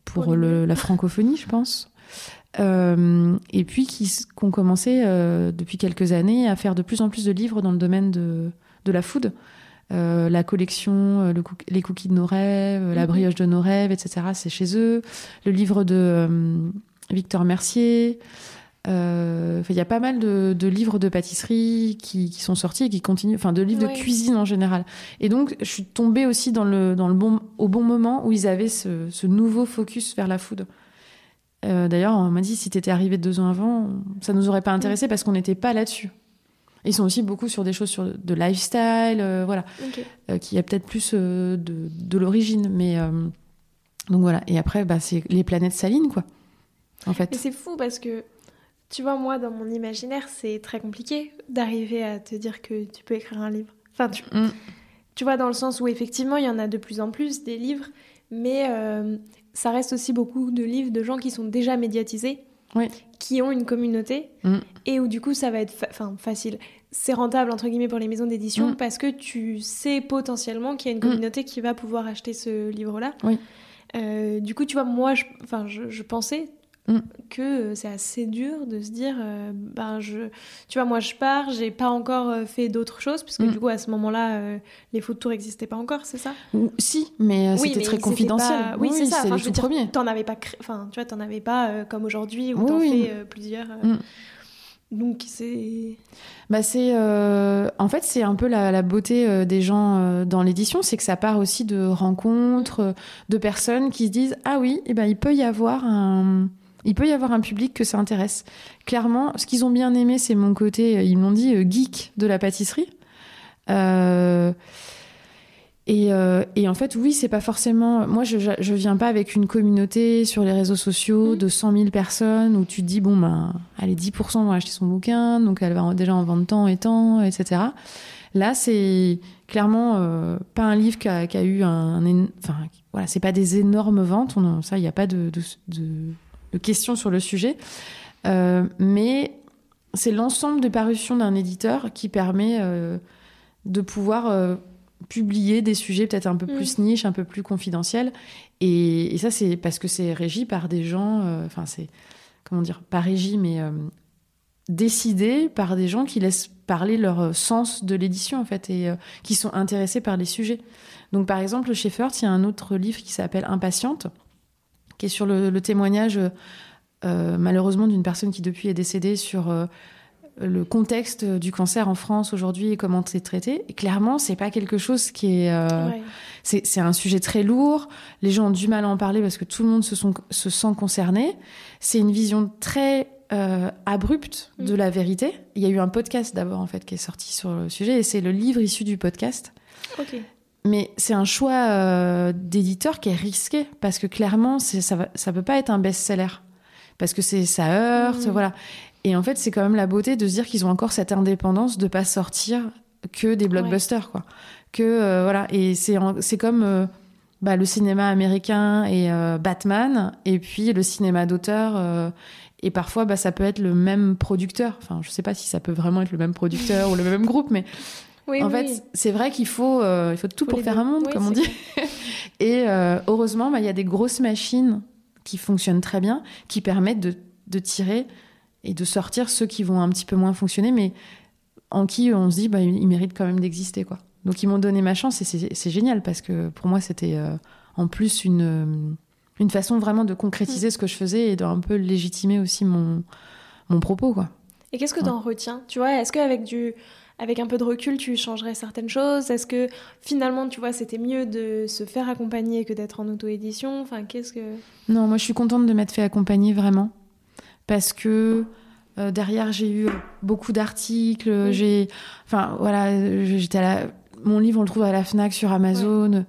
pour la francophonie, je pense. Euh, et puis qui, ont commencé depuis quelques années à faire de plus en plus de livres dans le domaine de, de la food. la collection Les cookies de nos rêves, La mhm. brioche de nos rêves, etc. C'est chez eux. Le livre de Victor Mercier. Euh, il y a pas mal de, livres de pâtisserie qui, sont sortis et qui continuent, enfin de livres de cuisine en général. Et donc, je suis tombée aussi dans le, dans le bon, au bon moment où ils avaient ce, nouveau focus vers la food. Euh, d'ailleurs, on m'a dit si tu étais arrivé deux ans avant, ça nous aurait pas intéressé parce qu'on n'était pas là-dessus. Ils sont aussi beaucoup sur des choses sur de lifestyle, euh, voilà, qui a peut-être plus de, de l'origine, mais donc voilà. Et après, bah, c'est les planètes salines, quoi. En fait. Mais c'est fou parce que tu vois, moi, dans mon imaginaire, c'est très compliqué d'arriver à te dire que tu peux écrire un livre. Enfin, tu, mm. tu, vois, dans le sens où effectivement, il y en a de plus en plus des livres, mais euh, ça reste aussi beaucoup de livres de gens qui sont déjà médiatisés, qui ont une communauté, mm. et où du coup, ça va être facile. C'est rentable, entre guillemets, pour les maisons d'édition, mm. parce que tu sais potentiellement qu'il y a une communauté qui va pouvoir acheter ce livre-là. Euh, du coup, tu vois, moi, je, je, je pensais Mm. que euh, c'est assez dur de se dire euh, ben je tu vois moi je pars j'ai pas encore euh, fait d'autres choses puisque mm. du coup à ce moment-là les photos tour n'existaient pas encore c'est ça? Si mais c'était très confidentiel oui, c'est ça enfin, je veux dire t'en avais pas enfin tu vois t'en avais pas comme aujourd'hui où t'en fais plusieurs mm. Donc c'est. Bah c'est en fait c'est un peu la, beauté des gens dans l'édition, c'est que ça part aussi de rencontres, de personnes qui se disent ah oui, et eh ben il peut y avoir un il peut y avoir un public que ça intéresse. Clairement, ce qu'ils ont bien aimé, c'est mon côté, euh, ils m'ont dit, euh, geek de la pâtisserie. Euh, et, en fait, oui, c'est pas forcément. Moi, je, je viens pas avec une communauté sur les réseaux sociaux mmh. de 100 000 personnes où tu te dis, bon, ben, allez, 10% vont acheter son bouquin, donc elle va déjà en vendre tant et tant, etc. Là, c'est clairement pas un livre qui a, eu un. enfin, voilà, c'est pas des énormes ventes. ça, il n'y a pas de, de questions sur le sujet. Euh, mais c'est l'ensemble des parutions d'un éditeur qui permet euh, de pouvoir euh, publier des sujets peut-être un peu plus mm. niche, un peu plus confidentiels. Et, ça, c'est parce que c'est régi par des gens, enfin, c'est, comment dire, pas régi, mais décidées par des gens qui laissent parler leur sens de l'édition en fait et qui sont intéressés par les sujets. Donc par exemple chez Firth, il y a un autre livre qui s'appelle Impatiente, qui est sur le, témoignage malheureusement d'une personne qui depuis est décédée sur le contexte du cancer en France aujourd'hui et comment c'est traité. Et clairement, c'est pas quelque chose qui est. Euh, c'est un sujet très lourd. Les gens ont du mal à en parler parce que tout le monde se, se sent concerné. C'est une vision très euh, abrupte de mm. la vérité. Il y a eu un podcast d'abord en fait qui est sorti sur le sujet et c'est le livre issu du podcast. Mais c'est un choix euh, d'éditeur qui est risqué parce que clairement, ça, va, ça peut pas être un best-seller parce que c'est ça heurte, mm. voilà. Et en fait, c'est quand même la beauté de se dire qu'ils ont encore cette indépendance de pas sortir que des blockbusters, quoi. Que euh, voilà, et c'est c'est comme euh, bah, le cinéma américain et euh, Batman, et puis le cinéma d'auteur. et parfois, bah, ça peut être le même producteur. Enfin, je sais pas si ça peut vraiment être le même producteur ou le même groupe, mais en fait, c'est vrai qu'il faut, il faut tout pour faire un monde, comme on dit. [LAUGHS] et heureusement, bah, il y a des grosses machines qui fonctionnent très bien, qui permettent de, de tirer et de sortir ceux qui vont un petit peu moins fonctionner, mais en qui on se dit, bah, ils méritent quand même d'exister. quoi. Donc ils m'ont donné ma chance et c'est génial parce que pour moi, c'était euh, en plus une, euh, une façon vraiment de concrétiser mm. ce que je faisais et d'un peu légitimer aussi mon, mon propos. quoi. Et qu'est-ce que tu en retiens? Tu vois, est-ce qu'avec du avec un peu de recul, tu changerais certaines choses? Est-ce que finalement, tu vois, c'était mieux de se faire accompagner que d'être en auto-édition? Enfin, qu'est-ce que Non, moi, je suis contente de m'être fait accompagner vraiment. Parce que euh, derrière j'ai eu beaucoup d'articles, j'ai, enfin voilà, j'étais à la... mon livre on le trouve à la Fnac sur Amazon.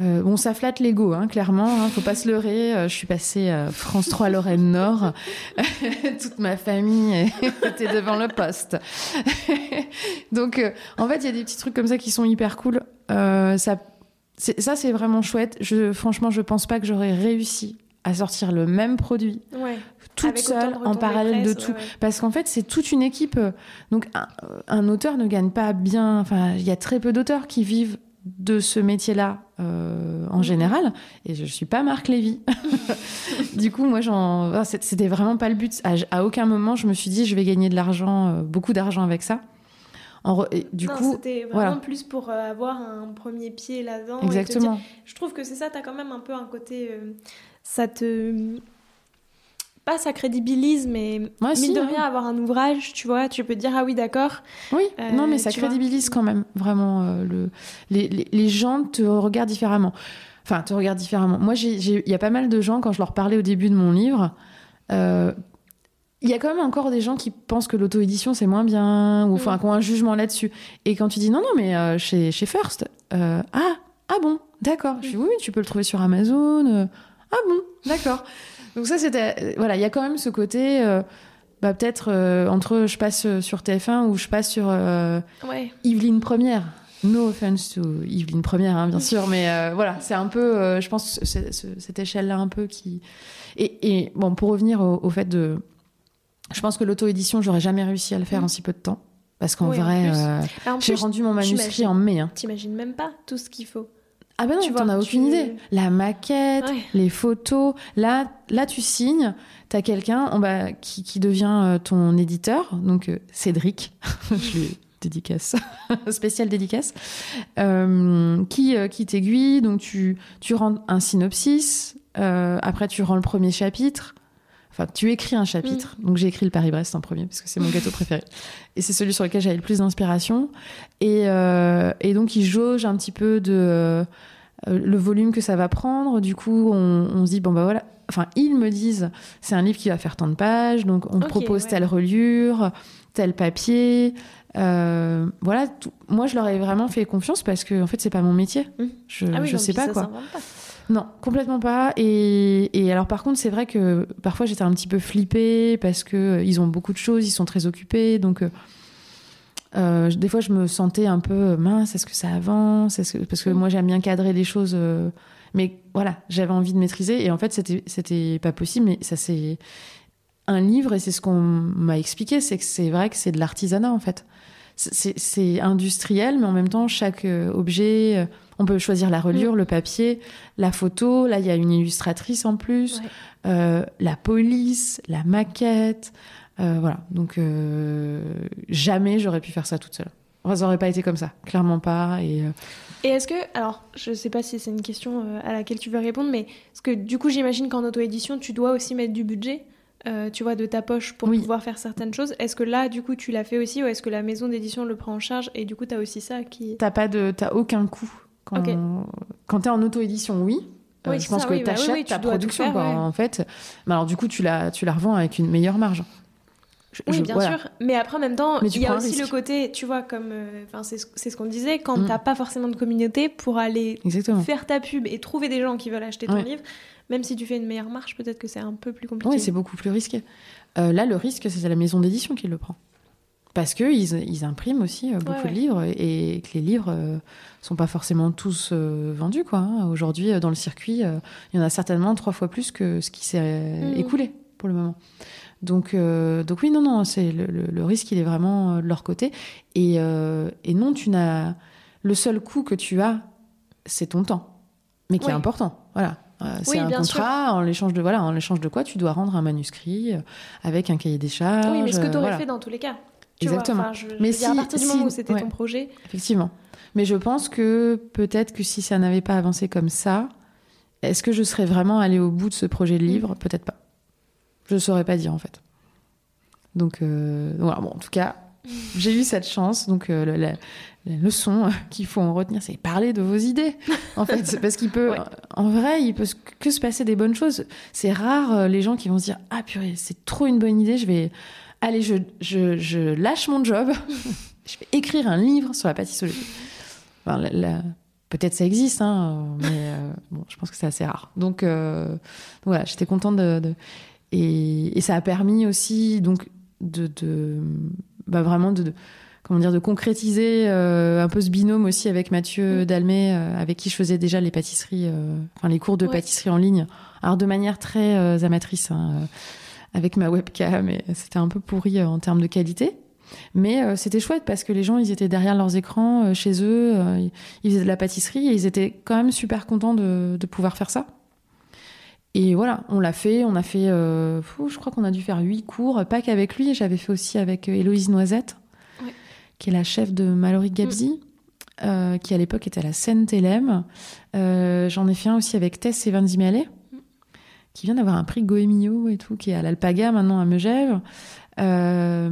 Euh, bon, ça flatte l'ego, hein, clairement. Hein, faut pas se leurrer. Euh, je suis passée à France 3 Lorraine Nord. [LAUGHS] Toute ma famille [LAUGHS] était devant le poste. [LAUGHS] Donc, en fait, il y a des petits trucs comme ça qui sont hyper cool. ça, ça c'est vraiment chouette. Je, franchement, je pense pas que j'aurais réussi à sortir le même produit ouais toute seule en parallèle de tout. Parce qu'en fait, c'est toute une équipe. Euh, donc, un, auteur ne gagne pas bien. Enfin, il y a très peu d'auteurs qui vivent de ce métier-là euh, en mhm. général. Et je, ne suis pas Marc Lévy. [LAUGHS] du coup, moi, j'en, c'était vraiment pas le but. À, aucun moment, je me suis dit, je vais gagner de l'argent, euh, beaucoup d'argent avec ça. En du coup, c'était vraiment plus pour avoir un premier pied là-dedans. Exactement. je trouve que c'est ça, tu as quand même un peu un côté. ça te pas ça crédibilise, mais mine de rien, avoir un ouvrage, tu vois, tu peux dire ah oui, d'accord. Oui, euh, non, mais ça crédibilise quand même, vraiment. Euh, le, les, les, gens te regardent différemment. Enfin, te regardent différemment. Moi, il y a pas mal de gens, quand je leur parlais au début de mon livre, euh, il y a quand même encore des gens qui pensent que l'auto-édition c'est moins bien, ou enfin, mm. qui ont un jugement là-dessus. Et quand tu dis non, non, mais chez, chez First, ah, ah bon, d'accord. Je dis oui, tu peux le trouver sur Amazon. ah bon, d'accord. Donc ça, c'était... Euh, voilà, il y a quand même ce côté... Euh, bah, peut-être euh, entre je passe sur TF1 ou je passe sur Yveline Première. No offense to Yveline Première, hein, bien sûr, mais voilà, c'est un peu, je pense, cette échelle-là un peu qui. Et, bon, pour revenir au, fait de, je pense que l'auto-édition, j'aurais jamais réussi à le faire mm. en si peu de temps, parce qu'en vrai, j'ai rendu mon manuscrit en mai. Hein. T'imagines même pas tout ce qu'il faut. Ah ben non, tu t'en as aucune idée. La maquette, les photos. Là, là, tu signes, t'as quelqu'un bah, qui, qui, devient euh, ton éditeur, donc euh, Cédric, [LAUGHS] je lui dédicace, [LAUGHS] spécial dédicace, euh, qui, qui t'aiguille. Donc tu, tu rends un synopsis, après tu rends le premier chapitre. Enfin, tu écris un chapitre. Mm. Donc j'ai écrit le Paris-Brest en premier parce que c'est mon gâteau préféré. Et c'est celui sur lequel j'avais le plus d'inspiration. Et, et, donc il jauge un petit peu de euh, le volume que ça va prendre. Du coup, on, se dit, bon, bah voilà. Enfin, ils me disent, c'est un livre qui va faire tant de pages, donc on propose telle reliure, tel papier. Euh, voilà, moi je leur ai vraiment fait confiance parce que en fait c'est pas mon métier. Mmh. Je, ah je sais pas quoi. Non, complètement pas. Et, et alors par contre c'est vrai que parfois j'étais un petit peu flippée parce que euh, ils ont beaucoup de choses, ils sont très occupés, donc euh, des fois, je me sentais un peu euh, mince, est-ce que ça avance? Est-ce que... Parce que moi, j'aime bien cadrer les choses. Euh, mais voilà, j'avais envie de maîtriser. Et en fait, c'était, c'était pas possible. Mais ça, c'est un livre, et c'est ce qu'on m'a expliqué c'est que c'est vrai que c'est de l'artisanat, en fait. C'est, industriel, mais en même temps, chaque objet, on peut choisir la reliure, mm. le papier, la photo. Là, il y a une illustratrice en plus, la police, la maquette. Euh, voilà. Donc, euh, jamais j'aurais pu faire ça toute seule. Ça n'aurait pas été comme ça. Clairement pas. Et, euh, Et est-ce que, alors, je sais pas si c'est une question euh, à laquelle tu veux répondre, mais est-ce que du coup, j'imagine qu'en auto-édition, tu dois aussi mettre du budget, euh, tu vois, de ta poche pour Oui. pouvoir faire certaines choses. Est-ce que là, du coup, tu l'as fait aussi, ou est-ce que la maison d'édition le prend en charge et du coup, tu as aussi ça qui. t'as pas de, t'as aucun coût. Quand, Ok. quand t'es en auto-édition, oui. Euh, Oui, je pense ça, que oui, bah oui, tu ta dois tout production, faire, quoi, ouais. en fait. Mais alors, du coup, tu la, tu la revends avec une meilleure marge. Je- Oui, je- bien voilà. sûr. Mais après, en même temps, tu il y a aussi risque. le côté, tu vois, comme. euh, c'est ce qu'on disait, quand Mm. t'as pas forcément de communauté pour aller Exactement. faire ta pub et trouver des gens qui veulent acheter ton Ouais. livre, même si tu fais une meilleure marche, peut-être que c'est un peu plus compliqué. Oui, c'est beaucoup plus risqué. Euh, là, le risque, c'est la maison d'édition qui le prend. Parce qu'ils ils impriment aussi euh, beaucoup Ouais, ouais. de livres et que les livres euh, sont pas forcément tous euh, vendus. quoi. hein. Aujourd'hui, dans le circuit, il y en a certainement trois fois plus que ce qui s'est Mhm. écoulé pour le moment. Donc, euh, donc oui, non, non, c'est le, le- le risque, il est vraiment de leur côté. Et, euh, et non, tu n'as le seul coût que tu as, c'est ton temps, mais qui Oui. est important. Voilà. Euh, c'est Oui, un contrat en l'échange de voilà, en l'échange de quoi tu dois rendre un manuscrit avec un cahier des charges. Oui, mais ce que tu aurais voilà. fait dans tous les cas. Tu Exactement. Vois, je, Mais dire, à si- partir du si- moment où c'était ouais. ton projet. Effectivement. Mais je pense que peut-être que si ça n'avait pas avancé comme ça, est-ce que je serais vraiment allée au bout de ce projet de livre? Peut-être pas. Je ne saurais pas dire en fait. Donc euh, voilà, bon, en tout cas, [LAUGHS] j'ai eu cette chance. Donc euh, la, la- la leçon [LAUGHS] qu'il faut en retenir, c'est parler de vos idées. En fait, [LAUGHS] parce qu'il peut, Ouais. en vrai, il peut que se passer des bonnes choses. C'est rare euh, les gens qui vont se dire ah purée, c'est trop une bonne idée, je vais allez, je, je, je lâche mon job, [LAUGHS] je vais écrire un livre sur la pâtisserie. Enfin, la- la- Peut-être ça existe, hein, mais euh, bon, je pense que c'est assez rare. Donc, euh, donc voilà, j'étais contente de, de- et, et ça a permis aussi donc de, de bah, vraiment de, de- comment dire de concrétiser euh, un peu ce binôme aussi avec Mathieu Mm. Dalmé, avec qui je faisais déjà les pâtisseries, enfin les cours de Ouais. pâtisserie en ligne. Alors de manière très amatrice, hein, avec ma webcam, et c'était un peu pourri euh, en termes de qualité. Mais euh, c'était chouette parce que les gens, ils étaient derrière leurs écrans, euh, chez eux, euh, ils- faisaient de la pâtisserie et ils étaient quand même super contents de, de pouvoir faire ça. Et voilà, on l'a fait, on a fait, fou, je crois qu'on a dû faire huit cours, pas qu'avec lui, j'avais fait aussi avec Héloïse Noisette, Ouais. qui est la chef de Mallory Gabzi, euh, qui à l'époque était à la Seine Télém. Euh, J'en ai fait un aussi avec Tess Evans Zimelé, qui vient d'avoir un prix Goemio et tout, qui est à l'Alpaga maintenant à Megève. Euh,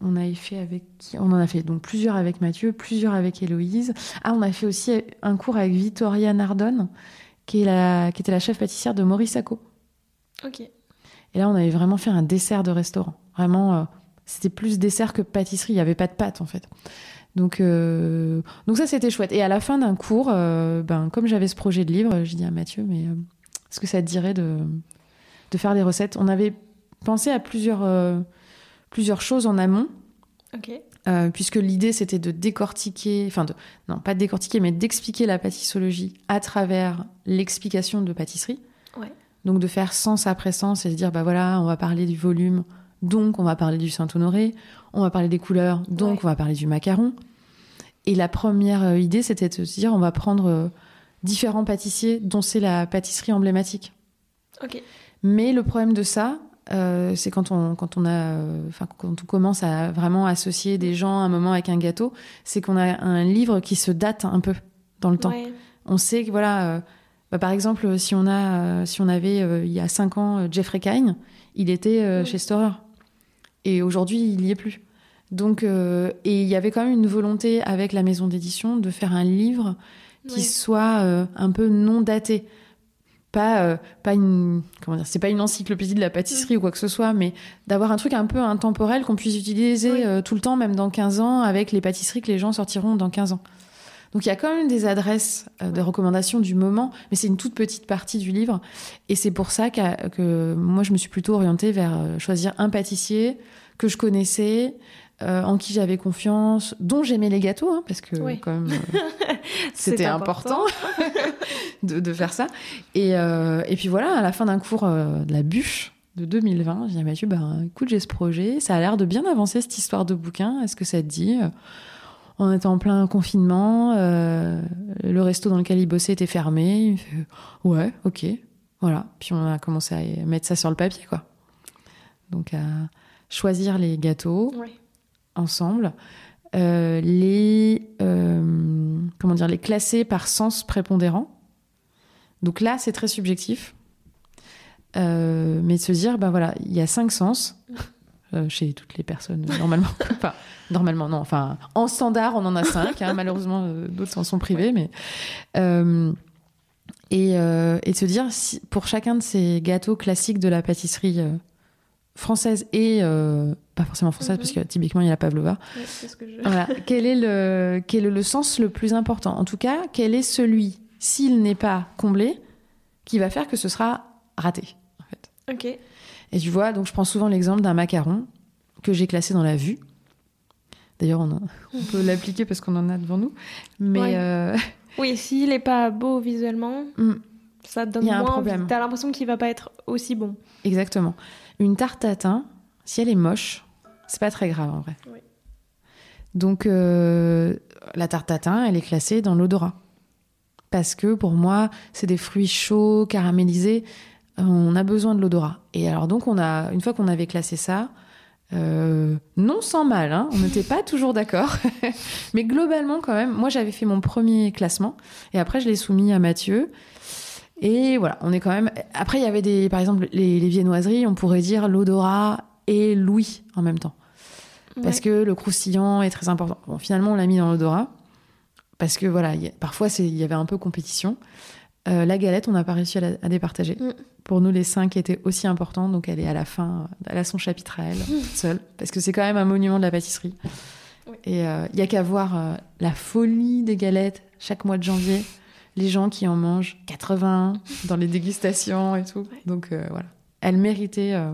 on avait fait avec qui? On en a fait donc plusieurs avec Mathieu, plusieurs avec Héloïse. Ah, on a fait aussi un cours avec Vittoria Nardone, qui, est la, qui était la chef pâtissière de Maurice Sacco. Ok. Et là, on avait vraiment fait un dessert de restaurant. Vraiment, euh, c'était plus dessert que pâtisserie. Il n'y avait pas de pâte, en fait. Donc, euh, donc ça, c'était chouette. Et à la fin d'un cours, ben, comme j'avais ce projet de livre, j'ai dit à Mathieu, mais est-ce que ça te dirait de, de faire des recettes On avait pensé à plusieurs, euh, plusieurs choses en amont. Ok. Euh, puisque l'idée c'était de décortiquer, enfin de, non pas de décortiquer, mais d'expliquer la pâtissologie à travers l'explication de pâtisserie. Ouais. Donc de faire sens après sens et de dire bah voilà, on va parler du volume, donc on va parler du Saint-Honoré, on va parler des couleurs, donc Ouais. on va parler du macaron. Et la première euh, idée c'était de se dire on va prendre euh, différents pâtissiers dont c'est la pâtisserie emblématique. Mais le problème de ça, euh, c'est quand on, quand, on a, euh, enfin, quand on commence à vraiment associer des gens à un moment avec un gâteau, c'est qu'on a un livre qui se date un peu dans le temps. Ouais. On sait que, voilà, euh, bah, par exemple, si on, a, euh, si on avait il y a cinq ans Jeffrey Kine, il était Oui. chez Storer. Et aujourd'hui, il n'y est plus. Donc, et il y avait quand même une volonté avec la maison d'édition de faire un livre qui soit euh, un peu non daté. Pas, euh, pas une comment dire, c'est pas une encyclopédie de la pâtisserie ou quoi que ce soit, mais d'avoir un truc un peu intemporel qu'on puisse utiliser Oui. euh, tout le temps, même dans 15 ans, avec les pâtisseries que les gens sortiront dans 15 ans. Donc il y a quand même des adresses euh, de recommandations du moment, mais c'est une toute petite partie du livre. Et c'est pour ça que moi, je me suis plutôt orientée vers choisir un pâtissier que je connaissais, euh, en qui j'avais confiance, dont j'aimais les gâteaux, hein, parce que Oui. quand même, [LAUGHS] euh, c'était important, [LAUGHS] de, de faire ça. Et, euh, et puis voilà, à la fin d'un cours de la bûche de 2020, j'ai dit à Mathieu, bah, écoute, j'ai ce projet, ça a l'air de bien avancer cette histoire de bouquin, est-ce que ça te dit On était en plein confinement, le resto dans lequel il bossait était fermé. Il me fait, ouais, ok, voilà. Puis on a commencé à mettre ça sur le papier, quoi. donc à choisir les gâteaux. Ensemble, euh, les euh, comment dire les classer par sens prépondérant. Donc là, c'est très subjectif, Euh, mais de se dire, ben voilà, il y a cinq sens chez toutes les personnes normalement. [LAUGHS] enfin, normalement non, enfin en standard, on en a cinq. hein, malheureusement, d'autres en sont privés, mais et, et de se dire pour chacun de ces gâteaux classiques de la pâtisserie française et euh, pas forcément française Mhm. parce que typiquement il y a la pavlova. Ouais, c'est ce que je. Voilà. [LAUGHS] quel est le quel est le sens le plus important? En tout cas, quel est celui s'il n'est pas comblé qui va faire que ce sera raté en fait? Ok. Et tu vois, donc je prends souvent l'exemple d'un macaron que j'ai classé dans la vue. D'ailleurs, on, peut [LAUGHS] l'appliquer parce qu'on en a devant nous. Mais Ouais. euh, Oui, s'il est pas beau visuellement, mm, ça donne Il y a un moins. T'as l'impression qu'il va pas être aussi bon. exactement. Une tarte tatin, si elle est moche, c'est pas très grave en vrai. Oui. Donc euh, la tarte tatin, elle est classée dans l'odorat. Parce que pour moi, c'est des fruits chauds, caramélisés. On a besoin de l'odorat. Et alors donc, on a, une fois qu'on avait classé ça, euh, non sans mal, hein, on n'était pas toujours d'accord. [LAUGHS] Mais globalement, quand même, moi j'avais fait mon premier classement. Et après, je l'ai soumis à Mathieu. Et voilà, on est quand même. Après, il y avait des. Par exemple, les, les viennoiseries, on pourrait dire l'odorat et l'ouïe en même temps parce que le croustillant est très important. Bon, finalement, on l'a mis dans l'odorat parce que voilà, il y a- parfois il y avait un peu compétition. Euh, la galette, on n'a pas réussi à, la- à départager. Mm. Pour nous, les cinq étaient aussi importants, donc elle est à la fin, elle a son chapitre à elle, [LAUGHS] seule, parce que c'est quand même un monument de la pâtisserie. Oui. Et euh, il y a qu'à voir euh, la folie des galettes chaque mois de janvier, les gens qui en mangent 80 dans les dégustations et tout. Ouais. Donc euh, voilà, elle méritait. euh.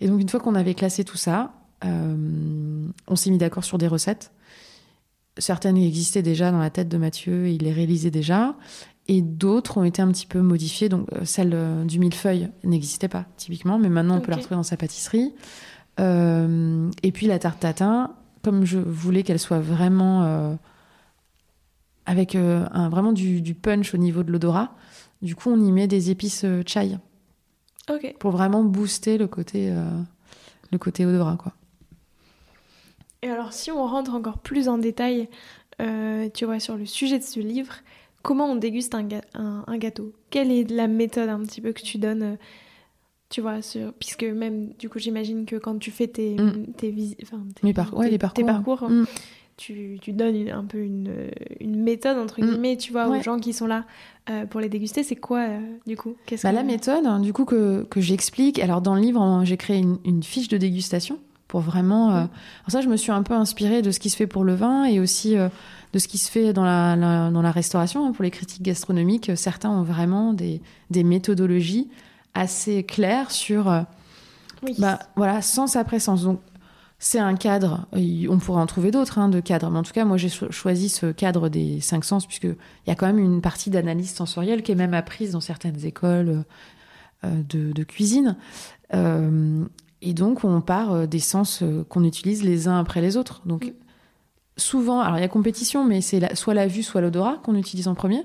Et donc une fois qu'on avait classé tout ça, euh, on s'est mis d'accord sur des recettes. Certaines existaient déjà dans la tête de Mathieu, et il les réalisait déjà. Et d'autres ont été un petit peu modifiées. Donc, celle du millefeuille n'existait pas, typiquement, mais maintenant on peut la retrouver dans sa pâtisserie. Et puis la tarte tatin, comme je voulais qu'elle soit vraiment avec euh, un, vraiment du, du punch au niveau de l'odorat, du coup on y met des épices euh, chai pour vraiment booster le côté, euh, le côté odorat. Quoi. Et alors, si on rentre encore plus en détail, euh, tu vois, sur le sujet de ce livre, comment on déguste un, ga- un- un gâteau? Quelle est la méthode un petit peu que tu donnes Tu vois, sur... puisque même, du coup, j'imagine que quand tu fais tes, Mm. tes, tes- Mes par- ouais, tes- les tes parcours. parcours, Mm. Tu, tu donnes une- un peu une, une méthode, entre Mm. guillemets, tu vois, aux gens qui sont là euh, pour les déguster. C'est quoi, euh, du coup? Bah, que- La méthode, hein, du coup, que, que j'explique. Alors, dans le livre, j'ai créé une, une fiche de dégustation pour vraiment. euh, Mhm. Alors, ça, je me suis un peu inspirée de ce qui se fait pour le vin et aussi de ce qui se fait dans la, la- dans la restauration. hein, pour les critiques gastronomiques, certains ont vraiment des, des méthodologies assez claires sur. Oui. bah, voilà, sens après sens. Donc, c'est un cadre. On pourrait en trouver d'autres hein, de cadres, mais en tout cas, moi, j'ai cho- choisi ce cadre des cinq sens puisque il y a quand même une partie d'analyse sensorielle qui est même apprise dans certaines écoles euh, de, de cuisine. Euh, et donc, on part euh, des sens qu'on utilise les uns après les autres. Donc, Mm. souvent, alors il y a compétition, mais c'est soit la vue, soit l'odorat qu'on utilise en premier.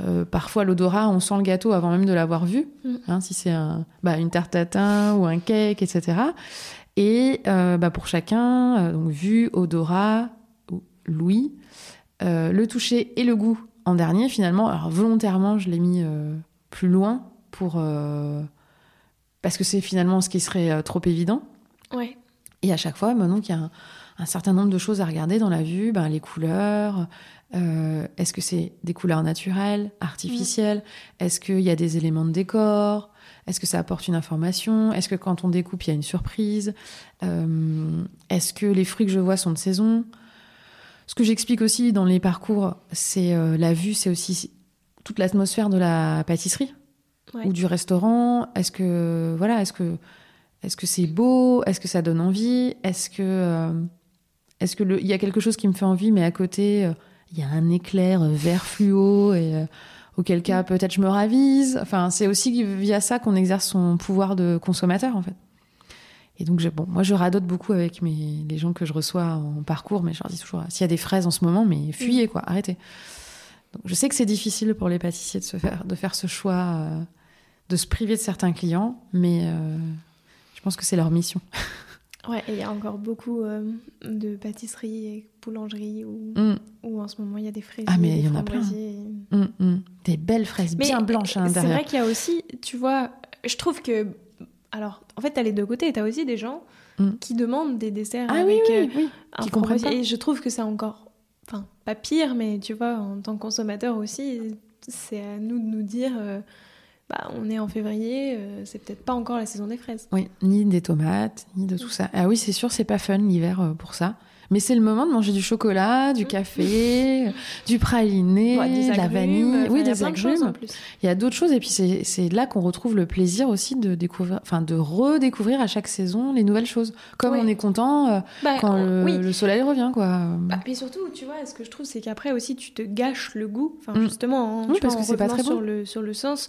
Euh, parfois, l'odorat, on sent le gâteau avant même de l'avoir vu, Mm. hein, si c'est un, bah, une tarte tatin ou un cake, etc. Et euh, bah, pour chacun, euh, donc vue, odorat, ou l'ouïe, euh, le toucher et le goût en dernier, finalement. Alors, volontairement, je l'ai mis euh, plus loin pour. parce que c'est finalement ce qui serait trop évident. Ouais. Et à chaque fois, ben donc, il y a un, un certain nombre de choses à regarder dans la vue. Ben, les couleurs. Est-ce que c'est des couleurs naturelles, artificielles Est-ce qu'il y a des éléments de décor Est-ce que ça apporte une information? Est-ce que quand on découpe, il y a une surprise? Euh, Est-ce que les fruits que je vois sont de saison? Ce que j'explique aussi dans les parcours, c'est euh, la vue, c'est aussi toute l'atmosphère de la pâtisserie Ouais. ou du restaurant. Est-ce que voilà, est-ce que est-ce que c'est beau? Est-ce que ça donne envie? Est-ce que euh, est-ce que il y a quelque chose qui me fait envie, mais à côté il y a un éclair vert fluo et auquel cas peut-être je me ravise. Enfin, c'est aussi via ça qu'on exerce son pouvoir de consommateur en fait. Et donc, je- bon, moi, je radote beaucoup avec mes, les gens que je reçois en parcours, mais je leur dis toujours, s'il y a des fraises en ce moment, mais fuyez, quoi, arrêtez. Donc, je sais que c'est difficile pour les pâtissiers de, se faire, de faire ce choix, euh, de se priver de certains clients, mais euh, je Je pense que c'est leur mission. [LAUGHS] Ouais, et il y a encore beaucoup euh, de pâtisseries et boulangeries où, Mm. où en ce moment il y a des fraises. Ah, mais il y en a plein. Mm, mm. Des belles fraises Mais bien blanches à C'est l'intérieur. vrai qu'il y a aussi, tu vois, je trouve que. Alors, en fait, t'as les deux côtés. T'as aussi des gens qui demandent des desserts Ah oui, avec oui, euh, oui. un qui comprennent pas. Et je trouve que c'est encore. Enfin, pas pire, mais tu vois, en tant que consommateur aussi, c'est à nous de nous dire. euh, bah, on est en février, euh, c'est peut-être pas encore la saison des fraises. Oui, ni des tomates, ni de tout ça. Ah oui, c'est sûr, c'est pas fun l'hiver euh, pour ça. Mais c'est le moment de manger du chocolat, du café, du praliné, Ouais, des de la vanille. oui, il y a des de agrumes. en plus. Il y a d'autres choses et puis c'est là qu'on retrouve le plaisir aussi de découvrir, enfin de redécouvrir à chaque saison les nouvelles choses. Comme on est content euh, Bah, quand on- le, oui. le soleil revient, quoi. Bah, puis surtout, tu vois, ce que je trouve, c'est qu'après aussi, tu te gâches le goût. Enfin, Mm. justement, hein, Oui, tu parce vois, que en c'est pas très bon. sur le sur le sens.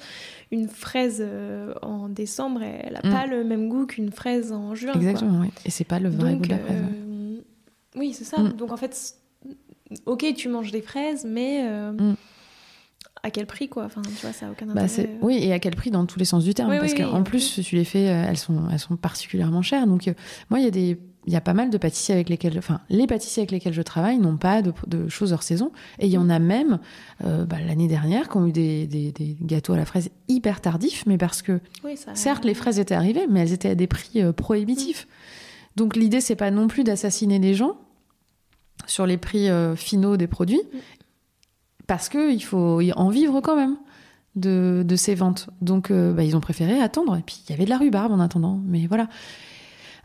Une fraise euh, en décembre, elle a Mm. pas le même goût qu'une fraise en juin. quoi. Exactement, oui. Et c'est pas le vrai Donc, goût de la fraise. euh, oui, c'est ça. Mm. Donc en fait, ok, tu manges des fraises, mais euh, Mm. à quel prix, quoi? Enfin, tu vois, ça a aucun Bah, intérêt. c'est- oui, et à quel prix dans tous les sens du terme Oui, Parce oui, qu'en oui, plus, tu les fais, euh, elles sont, elles sont particulièrement chères. Donc, euh, moi, il y a des. Il y a pas mal de pâtissiers avec lesquels, enfin, les pâtissiers avec lesquels je travaille n'ont pas de, de choses hors saison. Et il y en a même, euh, bah, l'année dernière, qui ont eu des, des- des gâteaux à la fraise hyper tardifs, mais parce que, Oui, ça- certes, les fraises étaient arrivées, mais elles étaient à des prix euh, prohibitifs. Donc, l'idée, c'est pas non plus d'assassiner les gens sur les prix euh, finaux des produits, parce qu'il faut en vivre quand même de, de ces ventes. Donc, euh, bah, ils ont préféré attendre. Et puis, il y avait de la rhubarbe en attendant. Mais voilà.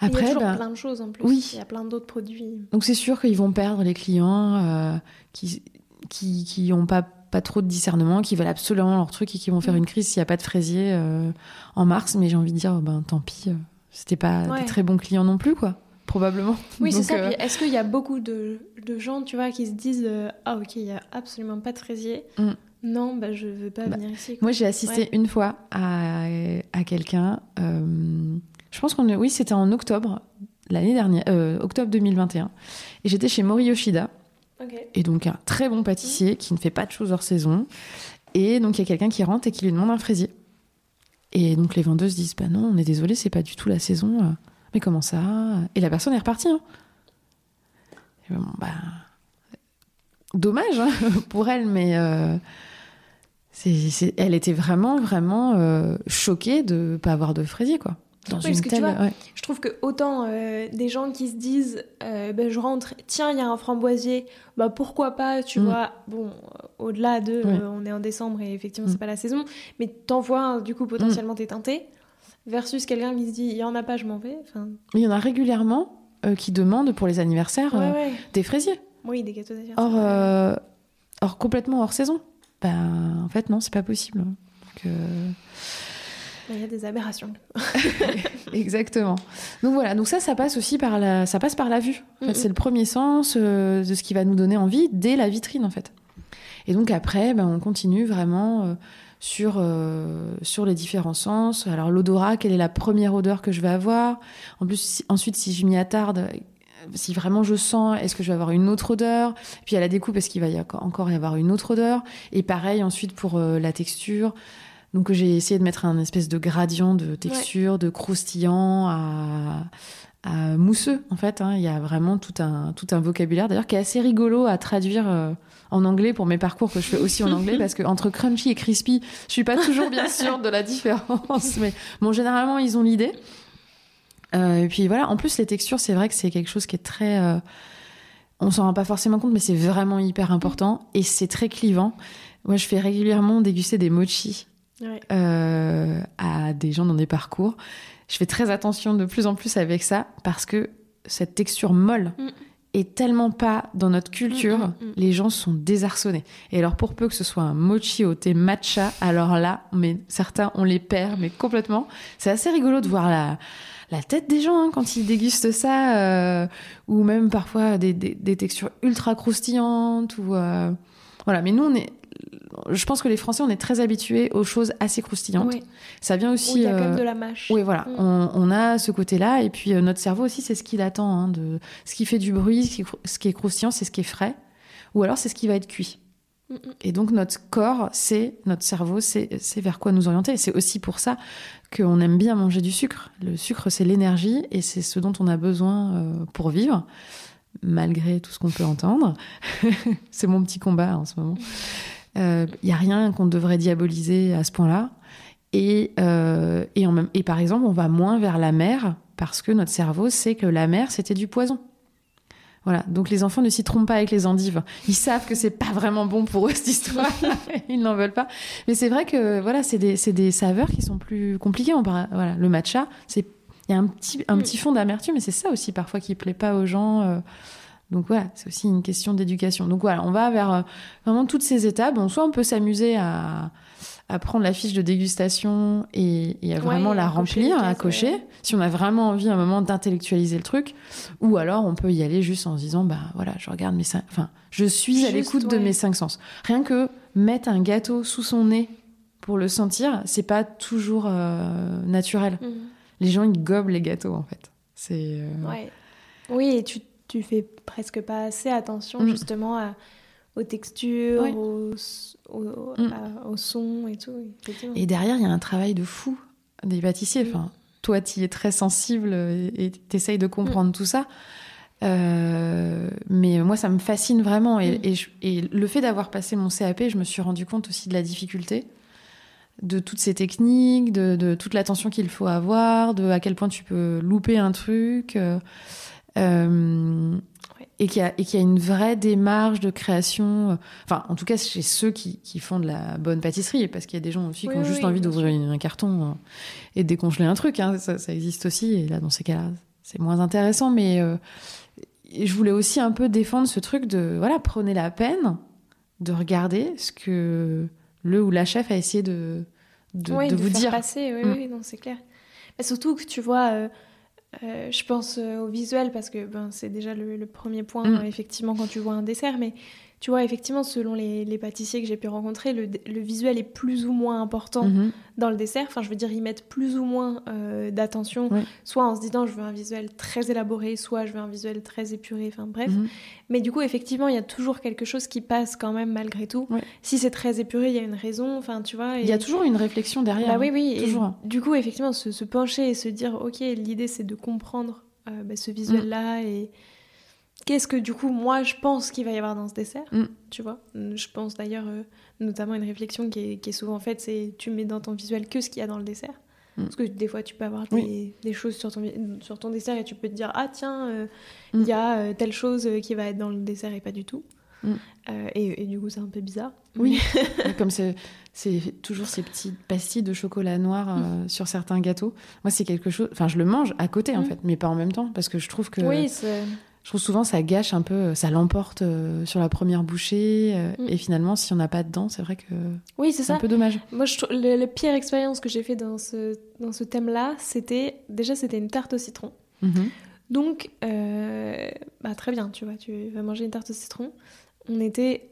il y a Après, bah, plein de choses en plus. oui. Il y a plein d'autres produits. donc c'est sûr qu'ils vont perdre les clients euh, qui qui qui ont pas pas trop de discernement, qui veulent absolument leur truc et qui vont faire Mm. une crise s'il n'y a pas de fraisier en mars. Mais j'ai envie de dire, ben tant pis, c'était pas Ouais. des très bons clients non plus, quoi. Probablement. Oui, c'est ça. euh, Est-ce qu'il y a beaucoup de, de gens, tu vois, qui se disent euh, Ah, ok, il y a absolument pas de fraisier. Mm. Non, bah, je veux pas Bah, venir ici. quoi. Moi, j'ai assisté Ouais. une fois à, à quelqu'un. euh, je pense qu'on est. Oui, c'était en octobre l'année dernière, octobre 2021. Et j'étais chez Mori Yoshida, et donc un très bon pâtissier qui ne fait pas de choses hors saison. Et donc il y a quelqu'un qui rentre et qui lui demande un fraisier. Et donc les vendeuses disent Bah non, on est désolé, c'est pas du tout la saison. euh. Mais comment ça? Et la personne est repartie. hein. Bon, bah, dommage hein, [LAUGHS] pour elle, mais euh, elle était vraiment, vraiment euh, choquée de ne pas avoir de fraisier, quoi. Dans Oui, une parce que tu vois, ouais. Je trouve que autant euh, des gens qui se disent euh, ben, je rentre, tiens, il y a un framboisier, bah pourquoi pas, tu Mm. vois. Bon, euh, au-delà de Ouais. euh, on est en décembre et effectivement Mm. c'est pas la saison, mais t'envoies un, du coup potentiellement t'es teinté, versus quelqu'un qui se dit il y en a pas, je m'en vais. Enfin, Il y en a régulièrement qui demandent pour les anniversaires ouais, des fraisiers. Oui, des gâteaux d'anniversaire. Or, or complètement hors saison. Ben, en fait, non, c'est pas possible. Donc, euh, Mais Il y a des aberrations. [LAUGHS] Exactement. Donc voilà, donc ça, ça passe aussi par la, ça passe par la vue. En fait. C'est le premier sens euh, de ce qui va nous donner envie dès la vitrine, en fait. Et donc après, ben, on continue vraiment euh, sur, euh, sur les différents sens. Alors l'odorat, quelle est la première odeur que je vais avoir? En plus, si- ensuite, si je m'y attarde, si vraiment je sens, est-ce que je vais avoir une autre odeur? Puis à la découpe, est-ce qu'il va y encore y avoir une autre odeur? Et pareil ensuite pour euh, la texture. Donc j'ai essayé de mettre un espèce de gradient de texture, de croustillant à, à mousseux en fait. hein. Il y a vraiment tout un, tout un vocabulaire d'ailleurs qui est assez rigolo à traduire euh, en anglais pour mes parcours que je fais aussi en anglais [LAUGHS] parce que entre crunchy et crispy, je suis pas toujours bien sûre de la différence. Mais bon, généralement ils ont l'idée. Euh, et puis voilà, en plus les textures, c'est vrai que c'est quelque chose qui est très... euh, on s'en rend pas forcément compte, mais c'est vraiment hyper important et c'est très clivant. Moi, je fais régulièrement déguster des mochis Ouais. euh, à des gens dans des parcours. Je fais très attention de plus en plus avec ça parce que cette texture molle Mm. est tellement pas dans notre culture, Mm, mm, les gens sont désarçonnés. Et alors pour peu que ce soit un mochi au thé matcha, alors là, mais certains on les perd mais complètement. C'est assez rigolo de voir la la tête des gens hein, quand ils dégustent ça, euh, ou même parfois des, des- des textures ultra croustillantes ou euh, voilà. Mais nous on est je pense que les Français, on est très habitués aux choses assez croustillantes. Ça vient aussi. il y a quand euh, même de la mâche. Oui, voilà. Mm. On, on a ce côté-là. Et puis, euh, notre cerveau aussi, c'est ce qu'il attend. hein, de... Ce qui fait du bruit, ce qui, ce qui est croustillant, c'est ce qui est frais. Ou alors, c'est ce qui va être cuit. Mm, mm. Et donc, notre corps, c'est notre cerveau, c'est vers quoi nous orienter. Et c'est aussi pour ça qu'on aime bien manger du sucre. Le sucre, c'est l'énergie et c'est ce dont on a besoin euh, pour vivre, malgré tout ce qu'on peut entendre. [LAUGHS] c'est mon petit combat en ce moment. Il euh, n'y a rien qu'on devrait diaboliser à ce point-là. Et, euh, et, en même, et par exemple, on va moins vers la mer parce que notre cerveau sait que la mer, c'était du poison. Voilà. Donc les enfants ne s'y trompent pas avec les endives. Ils savent que c'est pas vraiment bon pour eux cette histoire. [LAUGHS] Ils n'en veulent pas. Mais c'est vrai que voilà, c'est des, des, saveurs qui sont plus compliquées. On voilà, le matcha, c'est il y a un petit, un petit fond d'amertume, mais c'est ça aussi parfois qui plaît pas aux gens. Euh. Donc voilà, c'est aussi une question d'éducation. Donc voilà, on va vers euh, vraiment toutes ces étapes. Soit on peut s'amuser à, à prendre la fiche de dégustation et, à vraiment la remplir, à cocher, si on a vraiment envie à un moment d'intellectualiser le truc, ou alors on peut y aller juste en se disant, bah voilà, je regarde mes cinq... enfin, je suis à l'écoute de mes cinq sens. Rien que mettre un gâteau sous son nez pour le sentir, c'est pas toujours euh, naturel. Mhm. Les gens, ils gobent les gâteaux, en fait. C'est... Euh. Oui, et tu, tu fais presque pas assez attention, mm. justement, à aux textures, aux, mm. au, son et tout. Et derrière, il y a un travail de fou des pâtissiers. Mm. Enfin, toi, tu es très sensible et tu essayes de comprendre tout ça. Euh, mais moi, ça me fascine vraiment. Et, et, le fait d'avoir passé mon CAP, je me suis rendu compte aussi de la difficulté de toutes ces techniques, de, de toute l'attention qu'il faut avoir, de à quel point tu peux louper un truc. Euh et qu'il y, a une vraie démarche de création. Euh, enfin, en tout cas, chez ceux qui, font de la bonne pâtisserie, parce qu'il y a des gens aussi qui ont juste envie d'ouvrir un carton euh, et de décongeler un truc. Hein, ça, existe aussi. Et là, dans ces cas-là, c'est moins intéressant. Mais euh, je voulais aussi un peu défendre ce truc de voilà, prenez la peine de regarder ce que le ou la chef a essayé de, de, vous dire. Passer, oui, mm. oui, non, c'est clair. Mais surtout que tu vois. Euh, je pense euh, au visuel parce que ben, c'est déjà le, premier point, mm. effectivement, quand tu vois un dessert. Mais tu vois, effectivement, selon les, pâtissiers que j'ai pu rencontrer, le, visuel est plus ou moins important mhm. dans le dessert. Enfin, je veux dire, ils mettent plus ou moins euh, d'attention, soit en se disant je veux un visuel très élaboré, soit je veux un visuel très épuré, enfin bref. Mhm. Mais du coup, effectivement, il y a toujours quelque chose qui passe quand même malgré tout. Si c'est très épuré, il y a une raison, enfin, tu vois. Il y a toujours une réflexion derrière. Bah, oui, oui. Toujours. du coup, effectivement, se, pencher et se dire, ok, l'idée c'est de comprendre euh, bah, ce visuel-là et qu'est-ce que du coup moi je pense qu'il va y avoir dans ce dessert mm. tu vois. Je pense d'ailleurs euh, notamment une réflexion qui est, souvent faite c'est tu mets dans ton visuel que ce qu'il y a dans le dessert. Mm. parce que des fois tu peux avoir des, choses sur ton, sur ton dessert et tu peux te dire ah tiens euh, mm. il y a euh, telle chose qui va être dans le dessert et pas du tout. Et, du coup c'est un peu bizarre. Oui. [LAUGHS] Comme c'est toujours ces petites pastilles de chocolat noir sur certains gâteaux moi c'est quelque chose enfin je le mange à côté en fait mais pas en même temps parce que je trouve que oui c'est je trouve souvent ça gâche un peu, ça l'emporte euh, sur la première bouchée. Euh, mm. Et finalement, si on n'a pas dedans, c'est vrai que oui, c'est un peu dommage. Moi, je trouve, le, pire expérience que j'ai fait dans ce, dans ce thème-là, c'était déjà c'était une tarte au citron. Mm-hmm. Donc, euh, bah, très bien, tu vois, tu vas manger une tarte au citron. On était,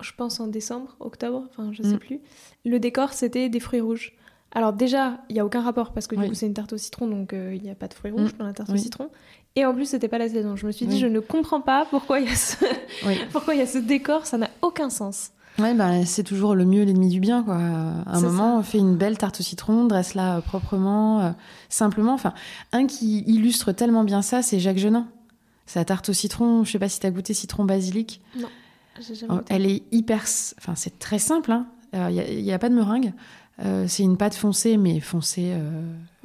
je pense, en décembre, octobre, enfin, je sais mm. plus. Le décor, c'était des fruits rouges. Alors déjà, il n'y a aucun rapport parce que du coup c'est une tarte au citron, donc il n'y a pas de fruits rouges mm. dans la tarte au citron. Et en plus, c'était pas la saison. Je me suis dit, je ne comprends pas pourquoi il y a ce, [LAUGHS] pourquoi il y a ce décor, ça n'a aucun sens. Ouais, bah, c'est toujours le mieux l'ennemi du bien, quoi. À un moment, on fait une belle tarte au citron, dresse-la euh, proprement, euh, simplement. Enfin, un qui illustre tellement bien ça, c'est Jacques Genin. Sa tarte au citron, je sais pas si tu as goûté citron basilic. Non, j'ai jamais Elle est hyper. Enfin, c'est très simple. Il hein. n'y a, a, pas de meringue. Euh, c'est une pâte foncée, mais foncée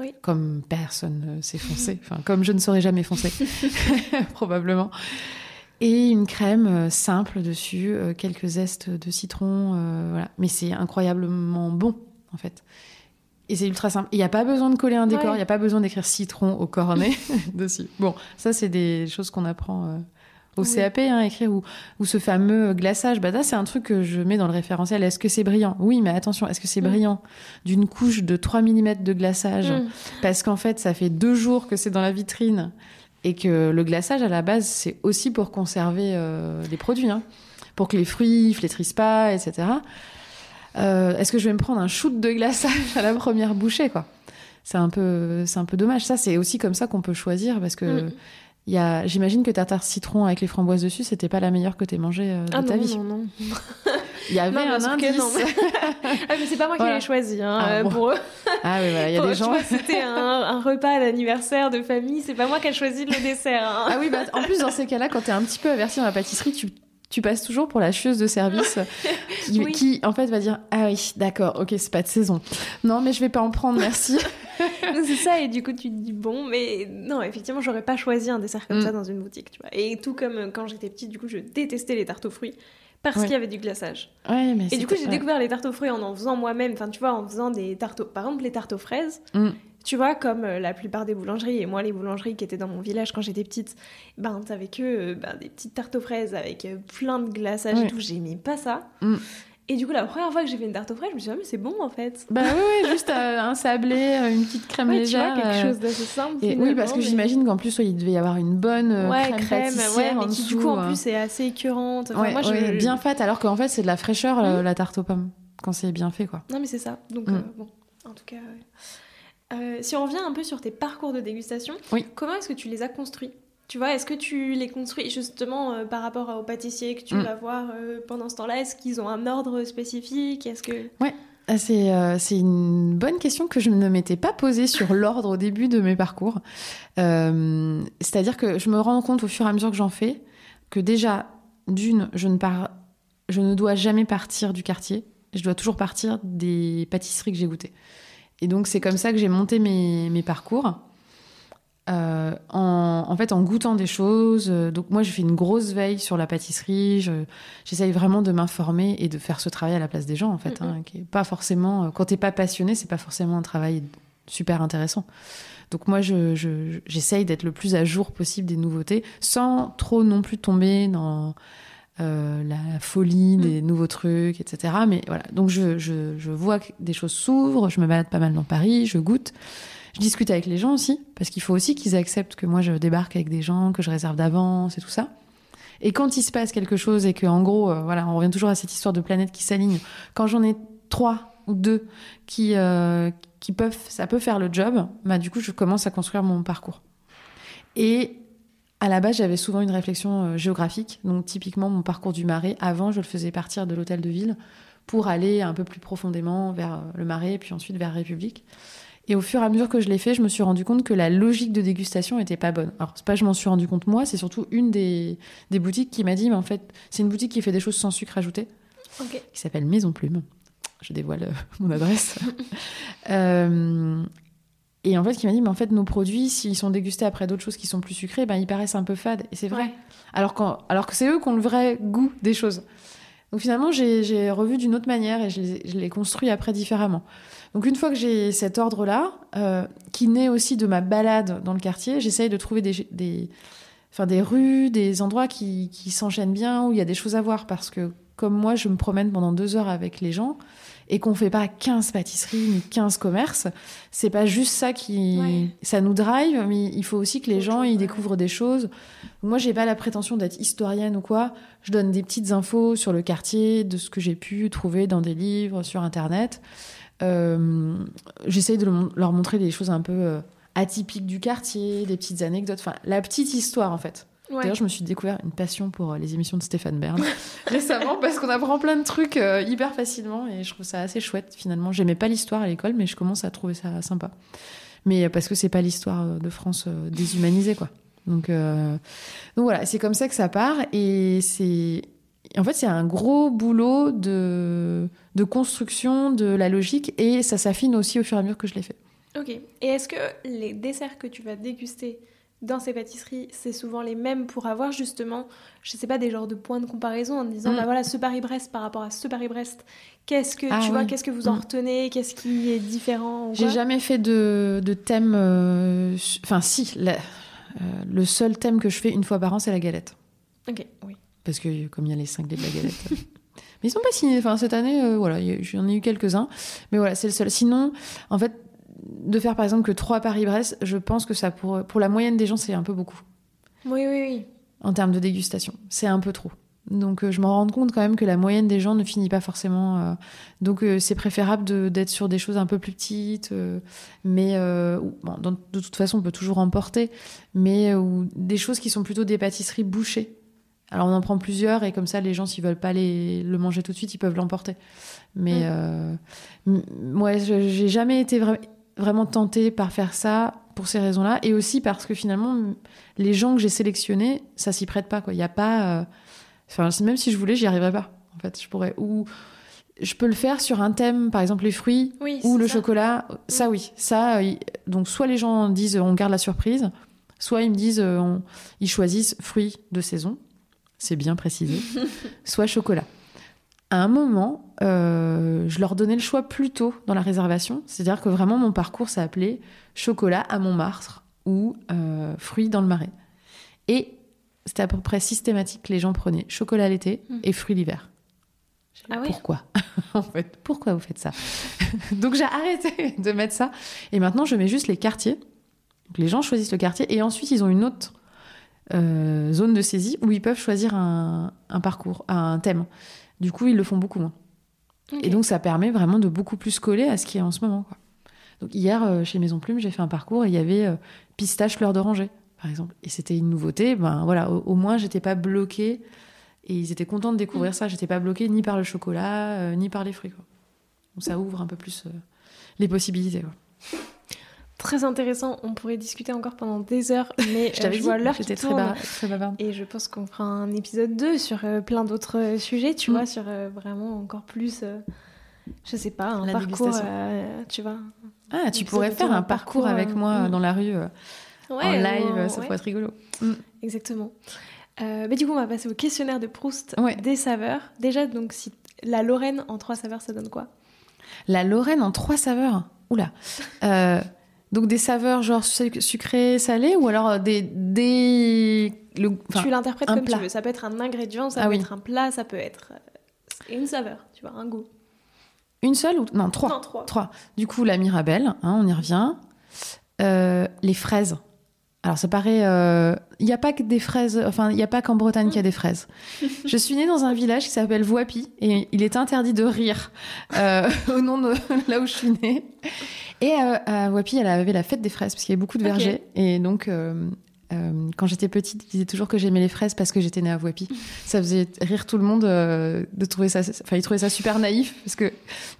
euh, comme personne ne sait foncer. Enfin, comme je ne saurais jamais foncer, [LAUGHS] [LAUGHS] probablement. Et une crème euh, simple dessus, quelques zestes de citron. voilà. Mais c'est incroyablement bon, en fait. Et c'est ultra simple. Il n'y a pas besoin de coller un décor, il n'y a pas besoin d'écrire citron au cornet [LAUGHS] dessus. Bon, ça, c'est des choses qu'on apprend au CAP, hein, écrire, ou, ou ce fameux glaçage. Bah, c'est un truc que je mets dans le référentiel. Est-ce que c'est brillant? Oui, mais attention, est-ce que c'est mm. brillant? D'une couche de 3 mm de glaçage mm. Parce qu'en fait, ça fait deux jours que c'est dans la vitrine et que le glaçage, à la base, c'est aussi pour conserver euh, les produits, hein, pour que les fruits flétrissent pas, etc. Euh, est-ce que je vais me prendre un shoot de glaçage [LAUGHS] à la première bouchée, quoi? C'est un peu c'est un peu dommage ça c'est aussi comme ça qu'on peut choisir parce que mm. J'imagine que ta tarte citron avec les framboises dessus, c'était pas la meilleure que t'aies mangée euh, de ah ta non, vie. Non, non, [LAUGHS] Il y avait Non, un indice. non, [LAUGHS] Ah, mais c'est pas moi Voilà. qui l'ai choisi. Hein, Ah, euh, bon. pour eux. Ah oui, voilà, il y a Pour- des gens. C'était un, un repas d'anniversaire de famille. C'est pas moi qui ai choisi le dessert. hein. Ah oui, bah, en plus, dans ces cas-là, quand t'es un petit peu averti dans la pâtisserie, tu, tu passes toujours pour la chieuse de service [LAUGHS] qui, Oui. qui, en fait, va dire Ah oui, d'accord, ok, c'est pas de saison. Non, mais je vais pas en prendre, merci. [LAUGHS] C'est ça, et du coup, tu te dis bon, mais non, effectivement, j'aurais pas choisi un dessert comme Mm. ça dans une boutique, tu vois. Et tout comme euh, quand j'étais petite, du coup, je détestais les tartes aux fruits parce Ouais. qu'il y avait du glaçage. Ouais, mais Et du coup, j'ai découvert les tartes aux fruits en en faisant moi-même, enfin, tu vois, en faisant des tartes, aux- par exemple, les tartes aux fraises. Mm. Tu vois, comme euh, la plupart des boulangeries, et moi, les boulangeries qui étaient dans mon village quand j'étais petite, ben, t'avais que euh, ben, des petites tartes aux fraises avec plein de glaçage Ouais. et tout. J'aimais pas ça. Mm. Et du coup, la première fois que j'ai fait une tarte aux fraises, je me suis dit, ah, mais c'est bon en fait. Bah oui, juste euh, un sablé, euh, une petite crème Ouais, tu légère. vois, quelque euh, chose d'assez simple. Et oui, parce que mais- j'imagine qu'en plus, ouais, il devait y avoir une bonne euh, ouais, crème, crème, pâtissière mais en qui du dessous, coup en plus est assez écœurante. Enfin, moi, je... bien faite, alors qu'en fait, c'est de la fraîcheur, Mm. la tarte aux pommes, quand c'est bien fait, quoi. Non, mais c'est ça. Donc, Mm. euh, bon, en tout cas. si on revient un peu sur tes parcours de dégustation, Oui. comment est-ce que tu les as construits? Tu vois, est-ce que tu les construis justement euh, par rapport aux pâtissiers que tu Mm. vas voir euh, pendant ce temps-là? Est-ce qu'ils ont un ordre spécifique? Est-ce que Ah, C'est euh, c'est une bonne question que je ne m'étais pas posée sur [LAUGHS] l'ordre au début de mes parcours. C'est-à-dire que je me rends compte au fur et à mesure que j'en fais que déjà, d'une, je ne pars, je ne dois jamais partir du quartier. Je dois toujours partir des pâtisseries que j'ai goûtées. Et donc c'est comme ça que j'ai monté mes, mes parcours. Euh, en, en fait, en goûtant des choses. Euh, Donc moi, je fais une grosse veille sur la pâtisserie. Je, J'essaye vraiment de m'informer et de faire ce travail à la place des gens, en fait, hein, qui est pas forcément. euh, Quand t'es pas passionné, c'est pas forcément un travail super intéressant. Donc moi, je, je- j'essaye d'être le plus à jour possible des nouveautés, sans trop non plus tomber dans euh, la folie des nouveaux trucs, etc. Mais voilà, donc je, je, je vois que des choses s'ouvrent, je me balade pas mal dans Paris, je goûte. Je discute avec les gens aussi, parce qu'il faut aussi qu'ils acceptent que moi je débarque avec des gens, que je réserve d'avance et tout ça. Et quand il se passe quelque chose et que, en gros, euh, voilà, on revient toujours à cette histoire de planète qui s'aligne. Quand j'en ai trois ou deux qui, euh, qui peuvent, ça peut faire le job, bah, du coup, je commence à construire mon parcours. Et à la base, j'avais souvent une réflexion euh, géographique. Donc, typiquement, mon parcours du Marais, avant, je le faisais partir de l'hôtel de ville pour aller un peu plus profondément vers le Marais, puis ensuite vers République. Et au fur et à mesure que je l'ai fait, je me suis rendu compte que la logique de dégustation était pas bonne. Alors, c'est pas que je m'en suis rendu compte moi, c'est surtout une des, des boutiques qui m'a dit, mais en fait, c'est une boutique qui fait des choses sans sucre ajouté, qui s'appelle Maison Plume. Je dévoile euh, [LAUGHS] mon adresse. [LAUGHS] Euh, et en fait, qui m'a dit, mais en fait, nos produits, s'ils sont dégustés après d'autres choses qui sont plus sucrées, ben, ils paraissent un peu fades. Et c'est vrai. Ouais. Alors, qu'en- alors que c'est eux qui ont le vrai goût des choses. Donc finalement, j'ai revu d'une autre manière et je les construis après différemment. Donc une fois que j'ai cet ordre-là, euh, qui naît aussi de ma balade dans le quartier, j'essaye de trouver des, des, enfin, des rues, des endroits qui, qui s'enchaînent bien, où il y a des choses à voir. Parce que comme moi, je me promène pendant deux heures avec les gens et qu'on fait pas 15 pâtisseries ni 15 commerces, c'est pas juste ça qui... Ouais. Ça nous drive, mais il faut aussi que les gens ils découvrent des choses. Moi, j'ai pas la prétention d'être historienne ou quoi. Je donne des petites infos sur le quartier, de ce que j'ai pu trouver dans des livres, sur Internet. Euh, J'essaye de le- leur montrer des choses un peu euh, atypiques du quartier, des petites anecdotes, enfin la petite histoire en fait. Ouais. D'ailleurs, je me suis découvert une passion pour euh, les émissions de Stéphane Bern [LAUGHS] récemment parce qu'on apprend plein de trucs euh, hyper facilement et je trouve ça assez chouette finalement. J'aimais pas l'histoire à l'école, mais je commence à trouver ça sympa. Mais parce que c'est pas l'histoire de France euh, déshumanisée quoi. Donc, euh, donc voilà, c'est comme ça que ça part et c'est en fait c'est un gros boulot de de construction de la logique et ça s'affine aussi au fur et à mesure que je l'ai fait. Ok. Et est-ce que les desserts que tu vas déguster dans ces pâtisseries, c'est souvent les mêmes pour avoir justement, je sais pas, des genres de points de comparaison en disant, Mm. bah voilà, ce Paris-Brest par rapport à ce Paris-Brest, qu'est-ce que, Ah tu vois, qu'est-ce que vous en Mm. retenez, qu'est-ce qui est différent J'ai jamais fait de, de thème. euh, Enfin, si. la- euh, le seul thème que je fais une fois par an, c'est la galette. Ok, oui. Parce que comme il y a les cinglés de la galette. [LAUGHS] Mais ils sont pas signés. Enfin, cette année, euh, voilà, j'en ai eu quelques-uns. Mais voilà, c'est le seul. Sinon, en fait, de faire par exemple que trois Paris-Brest, je pense que ça pour, pour la moyenne des gens, c'est un peu beaucoup Oui, oui, oui. en termes de dégustation. C'est un peu trop. Donc euh, je me rends compte quand même que la moyenne des gens ne finit pas forcément. euh, donc euh, c'est préférable de- d'être sur des choses un peu plus petites, mais bon, dans- de toute façon on peut toujours emporter, mais ou des choses qui sont plutôt des pâtisseries bouchées, Alors on en prend plusieurs et comme ça, les gens, s'ils veulent pas les, le manger tout de suite, ils peuvent l'emporter. Mais euh, m- moi, je- j'ai jamais été vra- vraiment tentée par faire ça pour ces raisons-là. Et aussi parce que finalement, les gens que j'ai sélectionnés, ça s'y prête pas. quoi. Il y a pas. euh, Enfin, même si je voulais, j'y arriverais pas. En fait, je pourrais. Ou je peux le faire sur un thème, par exemple les fruits Oui, ou le ça. chocolat. Ça, oui. Ça, donc soit les gens disent on garde la surprise, soit ils me disent euh, on- ils choisissent fruits de saison. C'est bien précisé. soit chocolat. À un moment, euh, je leur donnais le choix plus tôt dans la réservation. C'est-à-dire que vraiment, mon parcours s'appelait chocolat à Montmartre ou euh, fruits dans le marais. Et c'était à peu près systématique que les gens prenaient chocolat l'été Mm. et fruits l'hiver. Ah ouais Pourquoi [LAUGHS] En fait, pourquoi vous faites ça [LAUGHS] Donc j'ai arrêté de mettre ça. Et maintenant, je mets juste les quartiers. Donc, les gens choisissent le quartier et ensuite, ils ont une autre euh, zone de saisie où ils peuvent choisir un, un parcours, un thème. Du coup, ils le font beaucoup moins. Et donc, ça permet vraiment de beaucoup plus coller à ce qui est en ce moment. quoi. Donc, hier, euh, chez Maison Plume, j'ai fait un parcours et il y avait euh, pistache fleur d'oranger, par exemple. Et c'était une nouveauté. Ben voilà, au, au moins, j'étais pas bloquée. Et ils étaient contents de découvrir ça. J'étais pas bloquée ni par le chocolat, ni par les fruits. Quoi. Donc, ça ouvre un peu plus les possibilités. Quoi. Très intéressant, on pourrait discuter encore pendant des heures, [LAUGHS] mais Je euh, je vois l'heure qui très, tourne. très bavarde. Et je pense qu'on fera un épisode 2 sur euh, plein d'autres euh, sujets, tu Mm. vois, sur euh, vraiment encore plus, je sais pas, un La parcours, tu vois. Ah, tu pourrais faire un parcours parcours, avec moi mm. dans la rue en live, ça ouais, pourrait être rigolo. Exactement. Euh, mais du coup, on va passer au questionnaire de Proust Ouais. des saveurs. Déjà, donc, si la Lorraine en trois saveurs, ça donne quoi? La Lorraine en trois saveurs? Oula. Donc des saveurs genre suc- sucré, salé ou alors euh, des des le, Tu l'interprètes comme plat. tu veux. Ça peut être un ingrédient, ça Ah peut oui. être un plat, ça peut être euh, une saveur, tu vois, un goût. une seule ou non trois. Non, trois. Trois. Du coup la Mirabelle, hein, on y revient. Euh, les fraises. Alors ça paraît, euh, il n'y a pas que des fraises, enfin il n'y a pas qu'en Bretagne qu'il y a des fraises. [LAUGHS] Je suis née dans un village qui s'appelle Voipy et il est interdit de rire euh, [LAUGHS] au nom de [LAUGHS] là où je suis née. Et euh, à Voipy, elle avait la fête des fraises parce qu'il y avait beaucoup de vergers et donc. Euh, quand j'étais petite, je disais toujours que j'aimais les fraises parce que j'étais née à Voipy. Ça faisait rire tout le monde euh, de trouver ça, enfin ils trouvaient ça super naïf parce que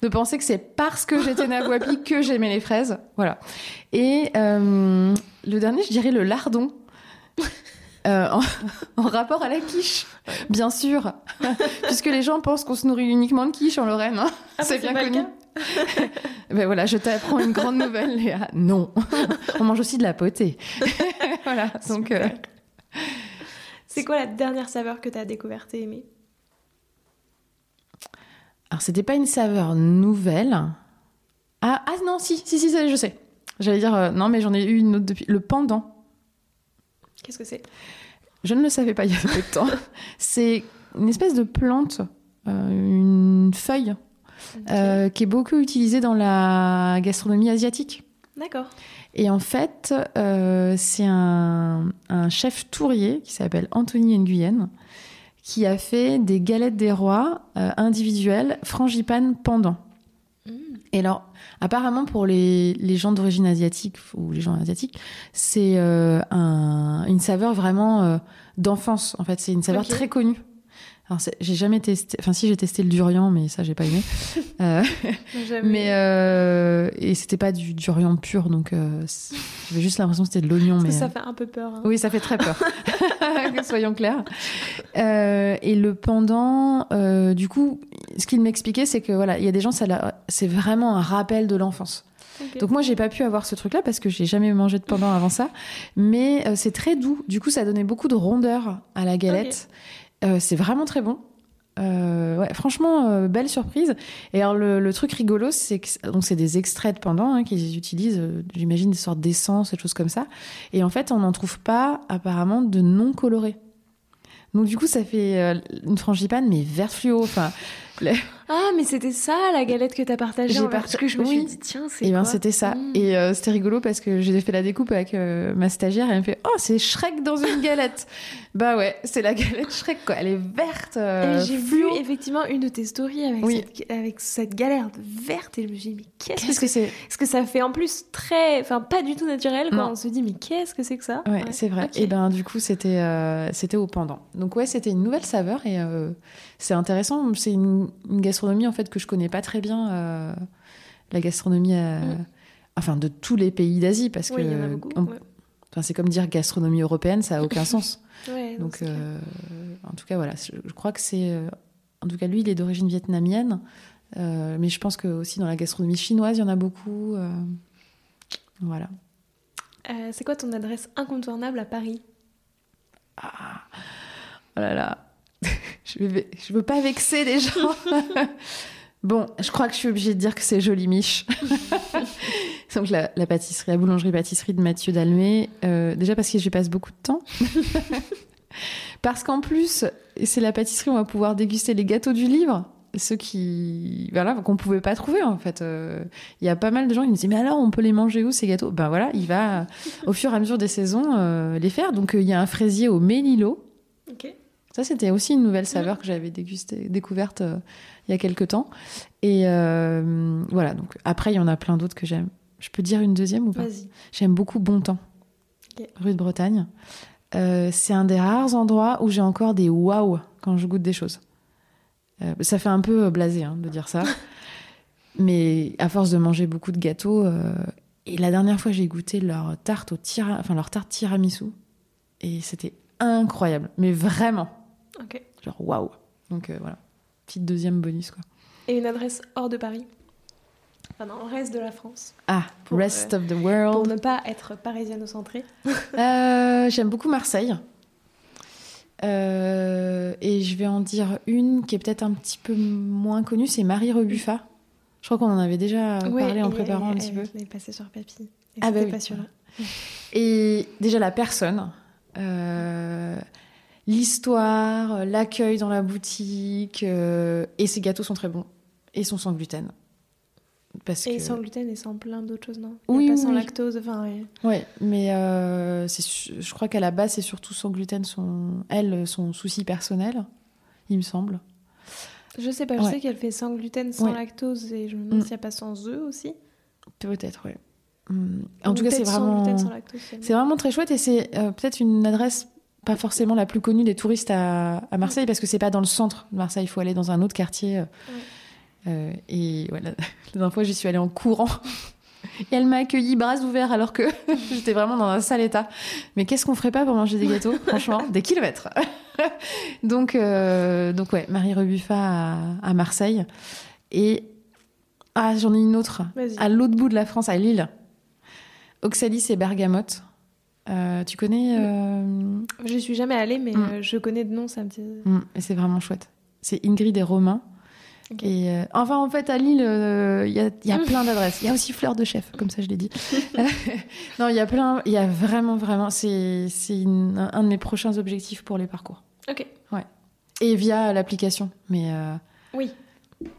de penser que c'est parce que j'étais née à Voipy que j'aimais les fraises. Voilà. Et euh, le dernier, je dirais le lardon. En, en rapport à la quiche, bien sûr, [LAUGHS] puisque les gens pensent qu'on se nourrit uniquement de quiche en Lorraine. hein. Ah, c'est bah, bien pas le connu. [LAUGHS] Ben voilà, je t'apprends une grande nouvelle, Léa. Non, [LAUGHS] on mange aussi de la potée. Voilà, [LAUGHS] donc euh, C'est quoi la dernière saveur que tu as découverte et aimée alors c'était pas une saveur nouvelle. Ah, ah non, si, si, si, ça, je sais. J'allais dire euh, non, mais j'en ai eu une autre depuis. Le pendant. Qu'est-ce que c'est? Je ne le savais pas il y a peu de temps. [LAUGHS] C'est une espèce de plante, euh, une feuille, euh, qui est beaucoup utilisée dans la gastronomie asiatique. D'accord. Et en fait, euh, c'est un, un chef tourier qui s'appelle Anthony Nguyen qui a fait des galettes des rois euh, individuelles frangipane pendant. Mm. Et alors, apparemment, pour les, les gens d'origine asiatique ou les gens asiatiques, c'est euh, un- une saveur vraiment euh, d'enfance. En fait, c'est une saveur très connue. Alors, j'ai jamais testé. Enfin, si j'ai testé le durian, mais ça, j'ai pas aimé. [LAUGHS] Euh, mais euh, et c'était pas du durian pur, donc euh, j'avais juste l'impression que c'était de l'oignon. Mais ça euh, fait un peu peur. hein. oui, ça fait très peur. [LAUGHS] Soyons clairs. Euh, et le pendant, du coup, ce qu'il m'expliquait, c'est que voilà, il y a des gens, ça, c'est vraiment un rappel de l'enfance. Donc moi, j'ai pas pu avoir ce truc-là parce que j'ai jamais mangé de pendant avant ça, mais euh, c'est très doux. Du coup, ça donnait beaucoup de rondeur à la galette. Euh, c'est vraiment très bon. Euh, ouais, franchement, euh, belle surprise. Et alors, le, truc rigolo, c'est que donc c'est des extraits de pendant hein, qu'ils utilisent, euh, j'imagine des sortes d'essence, des choses comme ça. Et en fait, on n'en trouve pas apparemment de non colorés. Donc du coup, ça fait une frangipane mais vert fluo. Enfin, Ah, mais c'était ça la galette que t'as partagée J'ai parce que je me suis oui. dit tiens c'est Et ben quoi c'était ça. Mm. Et euh, c'était rigolo parce que j'ai fait la découpe avec euh, ma stagiaire et elle me fait Oh, c'est Shrek dans une [LAUGHS] galette Bah ouais, c'est la galette Shrek quoi. Elle est verte. euh, Et J'ai vu effectivement une de tes stories avec, Oui. cette, avec cette galette verte et je me suis dit mais qu'est-ce que c'est c'est? Parce que ça fait en plus très, enfin pas du tout naturel quoi. Non. On se dit mais qu'est-ce que c'est que ça? Ouais, c'est vrai. Et ben du coup, c'était euh, c'était au pendant. Donc ouais, c'était une nouvelle saveur et c'est intéressant. C'est une, une gastronomie en fait que je connais pas très bien. euh, la gastronomie, euh, Mm. enfin de tous les pays d'Asie, parce Oui, que beaucoup. on- ouais. enfin, c'est comme dire gastronomie européenne, ça a aucun sens. [LAUGHS] Ouais, Donc euh, en tout cas voilà, je, je crois que c'est, en tout cas lui, il est d'origine vietnamienne, mais je pense que aussi dans la gastronomie chinoise, il y en a beaucoup. voilà. C'est quoi ton adresse incontournable à Paris? Ah, oh là là, je, vais, je veux pas vexer les gens. [LAUGHS] bon, je crois que je suis obligée de dire que c'est Jolie Miche. [LAUGHS] Donc la, la pâtisserie, la boulangerie-pâtisserie de Mathieu Dalmé. euh, déjà parce que j'y passe beaucoup de temps. [LAUGHS] parce qu'en plus, c'est la pâtisserie où on va pouvoir déguster les gâteaux du livre. Ceux qui, voilà, qu'on pouvait pas trouver en fait. Euh, Il y a pas mal de gens qui me disent mais alors on peut les manger où ces gâteaux? Ben voilà, il va au fur et à mesure des saisons euh, les faire. Donc euh, il y a un fraisier au Mélilo. Ok. Ça, c'était aussi une nouvelle saveur que j'avais découverte euh, il y a quelques temps. Et euh, voilà, donc après, il y en a plein d'autres que j'aime. Je peux dire une deuxième ou pas? Vas-y. J'aime beaucoup Bon Temps, rue de Bretagne. Euh, c'est un des rares endroits où j'ai encore des waouh quand je goûte des choses. Ça fait un peu blasé hein, de dire ça. [LAUGHS] Mais à force de manger beaucoup de gâteaux, et la dernière fois j'ai goûté leur tarte au tira, enfin leur tarte tiramisu, et c'était incroyable, mais vraiment, Ok. genre waouh. Donc euh, voilà, petite deuxième bonus quoi. Et une adresse hors de Paris Enfin non, reste de la France. Ah, Pour, rest of the Pour world. ne pas être parisiano-centré. [LAUGHS] Euh, J'aime beaucoup Marseille. Euh, et je vais en dire une qui est peut-être un petit peu moins connue, c'est Marie Rebuffat. Je crois qu'on en avait déjà parlé en préparant et- un petit et peu. Je l'ai passé sur papy. Et Ah bah oui. passionnant. Et déjà la personne, euh, l'histoire, l'accueil dans la boutique, euh, et ses gâteaux sont très bons et sont sans gluten. Parce Et que... sans gluten et sans plein d'autres choses, non? Oui, Pas oui, sans oui. lactose, enfin. Ouais, mais euh, je crois qu'à la base, c'est surtout sans gluten, son, elle, son souci personnel, il me semble. Je sais pas, je Ouais. sais qu'elle fait sans gluten, sans Ouais. lactose, et je me demande Mm. s'il n'y a pas sans œufs aussi. Peut-être, ouais. Hum, En Ou tout cas, c'est vraiment, c'est vraiment très chouette et c'est euh, peut-être une adresse pas forcément la plus connue des touristes à, à Marseille parce que c'est pas dans le centre de Marseille, il faut aller dans un autre quartier. euh, euh, et voilà, [LAUGHS] la dernière fois, j'y suis allée en courant. Et elle m'a accueilli bras ouverts alors que [LAUGHS] j'étais vraiment dans un sale état. Mais qu'est-ce qu'on ferait pas pour manger des gâteaux [LAUGHS] Franchement, des kilomètres. donc, euh, donc ouais, Marie Rebuffat à, à Marseille. Et ah, j'en ai une autre à l'autre bout de la France, à Lille. Oxalis et Bergamote. Euh, tu connais euh, Je suis jamais allée, mais Mm. euh, je connais de nom, ça me dit. et C'est vraiment chouette. C'est Ingrid et Romain. Et euh, enfin, en fait, à Lille, il y a, y a plein d'adresses. Il y a aussi Fleur de Chef, comme ça je l'ai dit. [LAUGHS] [LAUGHS] non, il y a plein, il y a vraiment, vraiment, c'est un de mes prochains objectifs pour les parcours. Ok. Et via l'application. Mais Oui.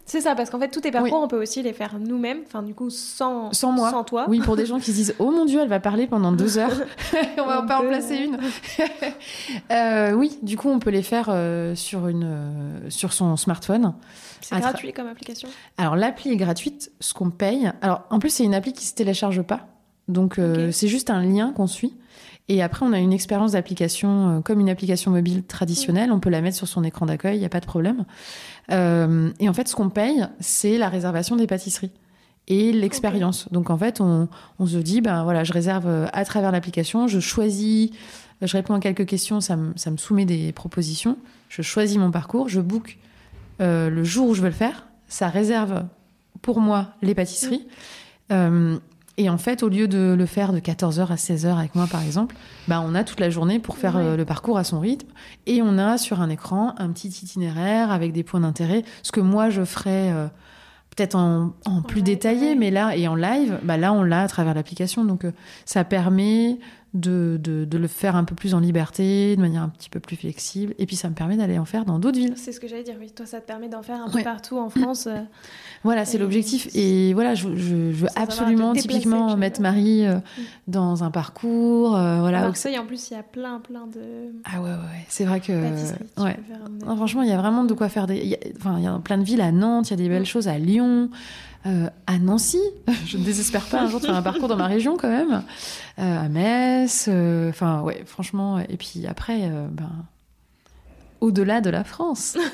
C'est ça, parce qu'en fait, tous tes parcours, on peut aussi les faire nous-mêmes, enfin, du coup, sans, Sans moi. Sans toi. oui, pour des gens qui se disent Oh mon Dieu, elle va parler pendant deux heures. [LAUGHS] [LAUGHS] on va On pas en placer une. [LAUGHS] Euh, oui, du coup, on peut les faire euh, sur, une, euh, sur son smartphone. C'est gratuit comme application? Alors l'appli est gratuite, ce qu'on paye. Alors en plus c'est une appli qui se télécharge pas, donc c'est juste un lien qu'on suit. Et après on a une expérience d'application euh, comme une application mobile traditionnelle. On peut la mettre sur son écran d'accueil, il y a pas de problème. Euh, et en fait ce qu'on paye c'est la réservation des pâtisseries et l'expérience. Donc en fait on, on se dit ben voilà je réserve euh, à travers l'application, je choisis, je réponds à quelques questions, ça me, ça me soumet des propositions, je choisis mon parcours, je book euh, le jour où je veux le faire, ça réserve pour moi les pâtisseries. Euh, et en fait, au lieu de le faire de 14h à 16h avec moi, par exemple, bah, on a toute la journée pour faire Ouais. euh, le parcours à son rythme. Et on a sur un écran un petit itinéraire avec des points d'intérêt. Ce que moi, je ferais euh, peut-être en, en plus détaillé, ouais. mais là, et en live, bah, là, on l'a à travers l'application. Donc, euh, ça permet de, de, de le faire un peu plus en liberté, de manière un petit peu plus flexible. Et puis ça me permet d'aller en faire dans d'autres villes. C'est ce que j'allais dire, oui. Toi, ça te permet d'en faire un Ouais. peu partout en France. euh, [LAUGHS] Voilà, c'est l'objectif. Et voilà, je, je, je veux absolument, typiquement, mettre Marie euh, Mm. dans un parcours. euh, voilà. Marseille, en plus, il y a plein, plein de Ah ouais, ouais, ouais. C'est vrai que. ouais. Non, franchement, il y a vraiment de quoi faire des. il y a- Enfin, il y a plein de villes à Nantes, il y a des belles Mm. choses à Lyon, euh, à Nancy. [LAUGHS] Je ne désespère pas un jour de faire un parcours dans ma région quand même. Euh, à Metz. euh, Enfin, ouais, franchement. Et puis après, euh, ben. Au-delà de la France. [LAUGHS]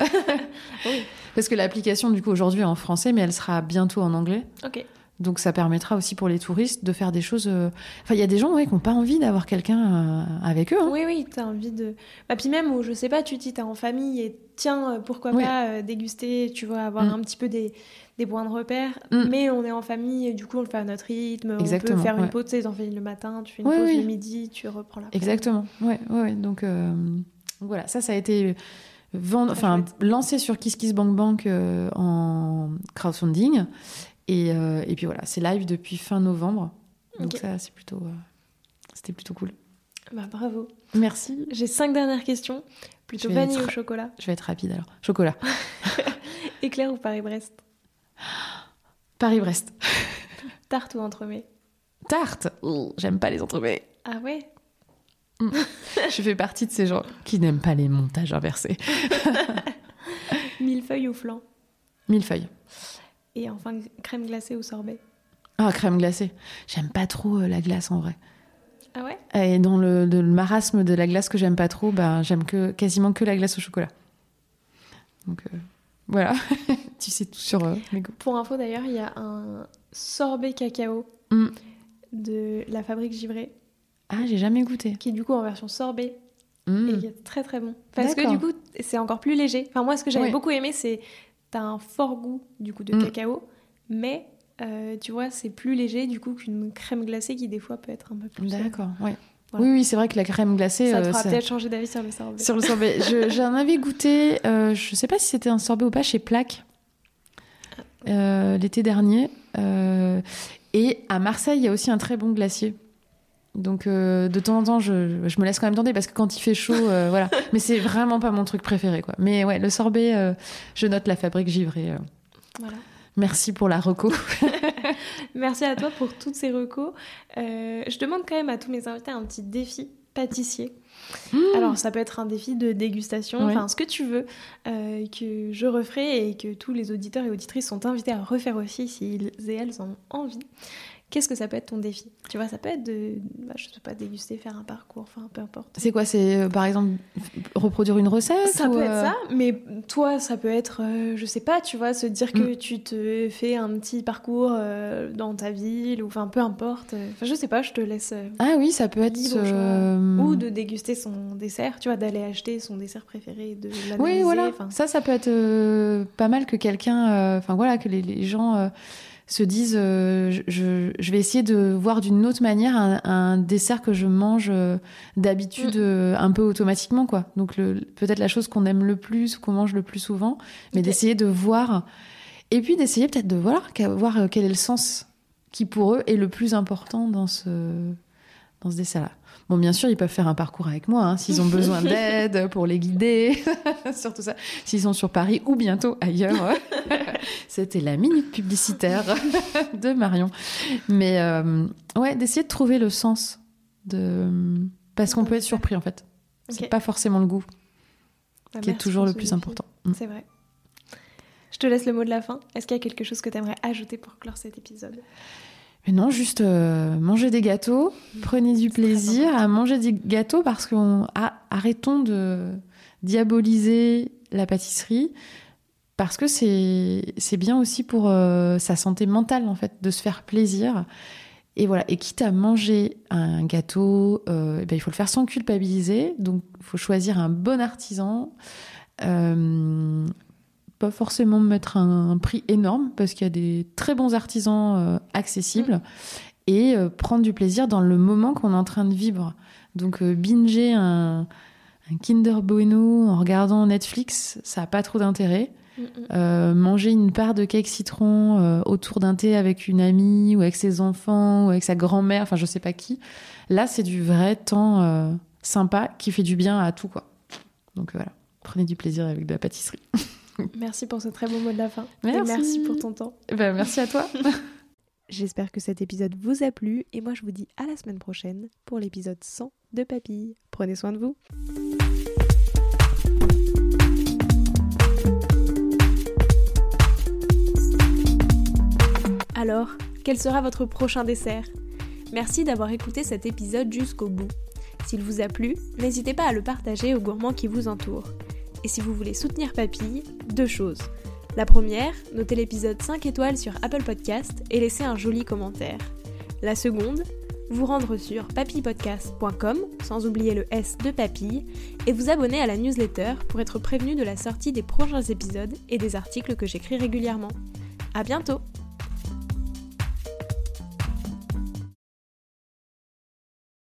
Oui. Parce que l'application, du coup, aujourd'hui est en français, mais elle sera bientôt en anglais. Ok. Donc ça permettra aussi pour les touristes de faire des choses. euh, Enfin, il y a des gens ouais, qui n'ont pas envie d'avoir quelqu'un euh, avec eux. hein. Oui, oui, t'as envie de. Bah, puis même, où, je sais pas, tu dis, t'es en famille et tiens, euh, pourquoi Oui. pas euh, déguster, tu vois, avoir Mm. un petit peu des, des points de repère. Mm. Mais on est en famille et du coup, on le fait à notre rythme. on peut faire une ouais. pause, tu sais, t'en fais le matin, tu fais une Oui, pause oui. le midi, tu reprends la Exactement. Ouais, ouais, ouais. Donc euh, voilà, ça, ça a été vendre, Très enfin lancé sur KissKissBankBank euh, en crowdfunding. Et, euh, et puis voilà, c'est live depuis fin novembre. Donc ça, c'est plutôt, euh, c'était plutôt cool. Bah, bravo. Merci. J'ai cinq dernières questions. Plutôt vanille être- au chocolat? Je vais être rapide alors. Chocolat. [LAUGHS] Éclair ou Paris-Brest? Paris-Brest. Tarte ou entremets? Tarte. J'aime pas les entremets. Ah ouais? [LAUGHS] Je fais partie de ces gens qui n'aiment pas les montages inversés. [LAUGHS] Millefeuille ou flan? Millefeuille. Et enfin, crème glacée ou sorbet? Ah, crème glacée. J'aime pas trop euh, la glace en vrai. Ah ouais? Et dans le, marasme de la glace que j'aime pas trop, ben, j'aime que, quasiment que la glace au chocolat. Donc euh, voilà, [LAUGHS] tu sais tout sur euh, mes goûts. Pour info d'ailleurs, il y a un sorbet cacao Mm. de la fabrique Givré Ah, j'ai jamais goûté. qui est du coup en version sorbet Mm. et qui est très très bon. Parce que du coup, c'est encore plus léger. Enfin, moi, ce que j'avais Ouais. beaucoup aimé, c'est t'as un fort goût du coup de Mm. cacao, mais euh, tu vois, c'est plus léger du coup qu'une crème glacée qui des fois peut être un peu plus. euh, D'accord, ouais. Voilà. Oui, oui, c'est vrai que la crème glacée. Ça te euh, fera ça- peut-être changer d'avis sur le sorbet. Sur le sorbet. Je- [LAUGHS] J'en avais goûté, euh, je sais pas si c'était un sorbet ou pas, chez Plaque, euh, l'été dernier. Euh, et à Marseille, il y a aussi un très bon glacier. Donc de temps en temps, je, je me laisse quand même tenter parce que quand il fait chaud, voilà. [LAUGHS] Mais c'est vraiment pas mon truc préféré, quoi. Mais ouais, le sorbet, je note la fabrique givrée. Voilà. Merci pour la reco. [LAUGHS] Merci à toi pour toutes ces recos. Euh, je demande quand même à tous mes invités un petit défi pâtissier. Alors, ça peut être un défi de dégustation, enfin ce que tu veux, euh, que je referai et que tous les auditeurs et auditrices sont invités à refaire aussi s'ils et elles en ont envie. Qu'est-ce que ça peut être ton défi? Tu vois, ça peut être de, bah, je sais pas, déguster, faire un parcours, enfin peu importe. C'est quoi C'est euh, par exemple reproduire une recette Ça ou, peut être euh, ça, mais toi, ça peut être, euh, je sais pas, tu vois, se dire que tu te fais un petit parcours euh, dans ta ville, ou enfin peu importe. Enfin, je sais pas, je te laisse. Ah oui, ça peut être. libre Ou de déguster son dessert, tu vois, d'aller acheter son dessert préféré, de l'analyser. Oui, voilà. Ça, ça peut être pas mal que quelqu'un, enfin voilà, que les, les gens se disent, euh, je, je- vais essayer de voir d'une autre manière un, un dessert que je mange euh, d'habitude Mm. euh, un peu automatiquement, quoi. Donc peut-être la chose qu'on aime le plus, ou qu'on mange le plus souvent, mais d'essayer de voir, et puis d'essayer peut-être de voir, voir quel est le sens qui pour eux est le plus important dans ce dans ce dessert-là. Bon, bien sûr, ils peuvent faire un parcours avec moi hein, s'ils ont besoin [LAUGHS] d'aide pour les guider, [LAUGHS] sur tout ça. S'ils sont sur Paris ou bientôt ailleurs. [LAUGHS] C'était la minute publicitaire de Marion. Mais euh, ouais, d'essayer de trouver le sens de parce qu'on peut être surpris en fait. C'est Ok. pas forcément le goût bah, qui est toujours le plus important. Mm. C'est vrai. Je te laisse le mot de la fin. Est-ce qu'il y a quelque chose que tu aimerais ajouter pour clore cet épisode? Mais non, juste euh, manger des gâteaux, prenez du plaisir à manger des gâteaux parce qu'on arrêtons de diaboliser la pâtisserie parce que c'est bien aussi pour euh, sa santé mentale en fait de se faire plaisir. Et voilà. Et quitte à manger un gâteau euh, eh ben, il faut le faire sans culpabiliser. Donc il faut choisir un bon artisan pas forcément mettre un, un prix énorme parce qu'il y a des très bons artisans euh, accessibles et euh, prendre du plaisir dans le moment qu'on est en train de vivre. Donc euh, binger un, un Kinder Bueno en regardant Netflix, ça n'a pas trop d'intérêt. euh, manger une part de cake citron autour d'un thé avec une amie ou avec ses enfants ou avec sa grand-mère, enfin je sais pas qui. Là, c'est du vrai temps sympa qui fait du bien à tout quoi. Donc voilà, prenez du plaisir avec de la pâtisserie. [LAUGHS] Merci pour ce très bon mot de la fin. Merci. Et merci pour ton temps. Ben, merci à toi. [LAUGHS] J'espère que cet épisode vous a plu et moi je vous dis à la semaine prochaine pour l'épisode 100 de Papille. Prenez soin de vous. Alors, quel sera votre prochain dessert? Merci d'avoir écouté cet épisode jusqu'au bout. S'il vous a plu, n'hésitez pas à le partager aux gourmands qui vous entourent. Et si vous voulez soutenir Papille, deux choses. La première, notez l'épisode 5 étoiles sur Apple Podcast et laissez un joli commentaire. La seconde, vous rendre sur papillepodcast.com, sans oublier le S de papille, et vous abonner à la newsletter pour être prévenu de la sortie des prochains épisodes et des articles que j'écris régulièrement. À bientôt!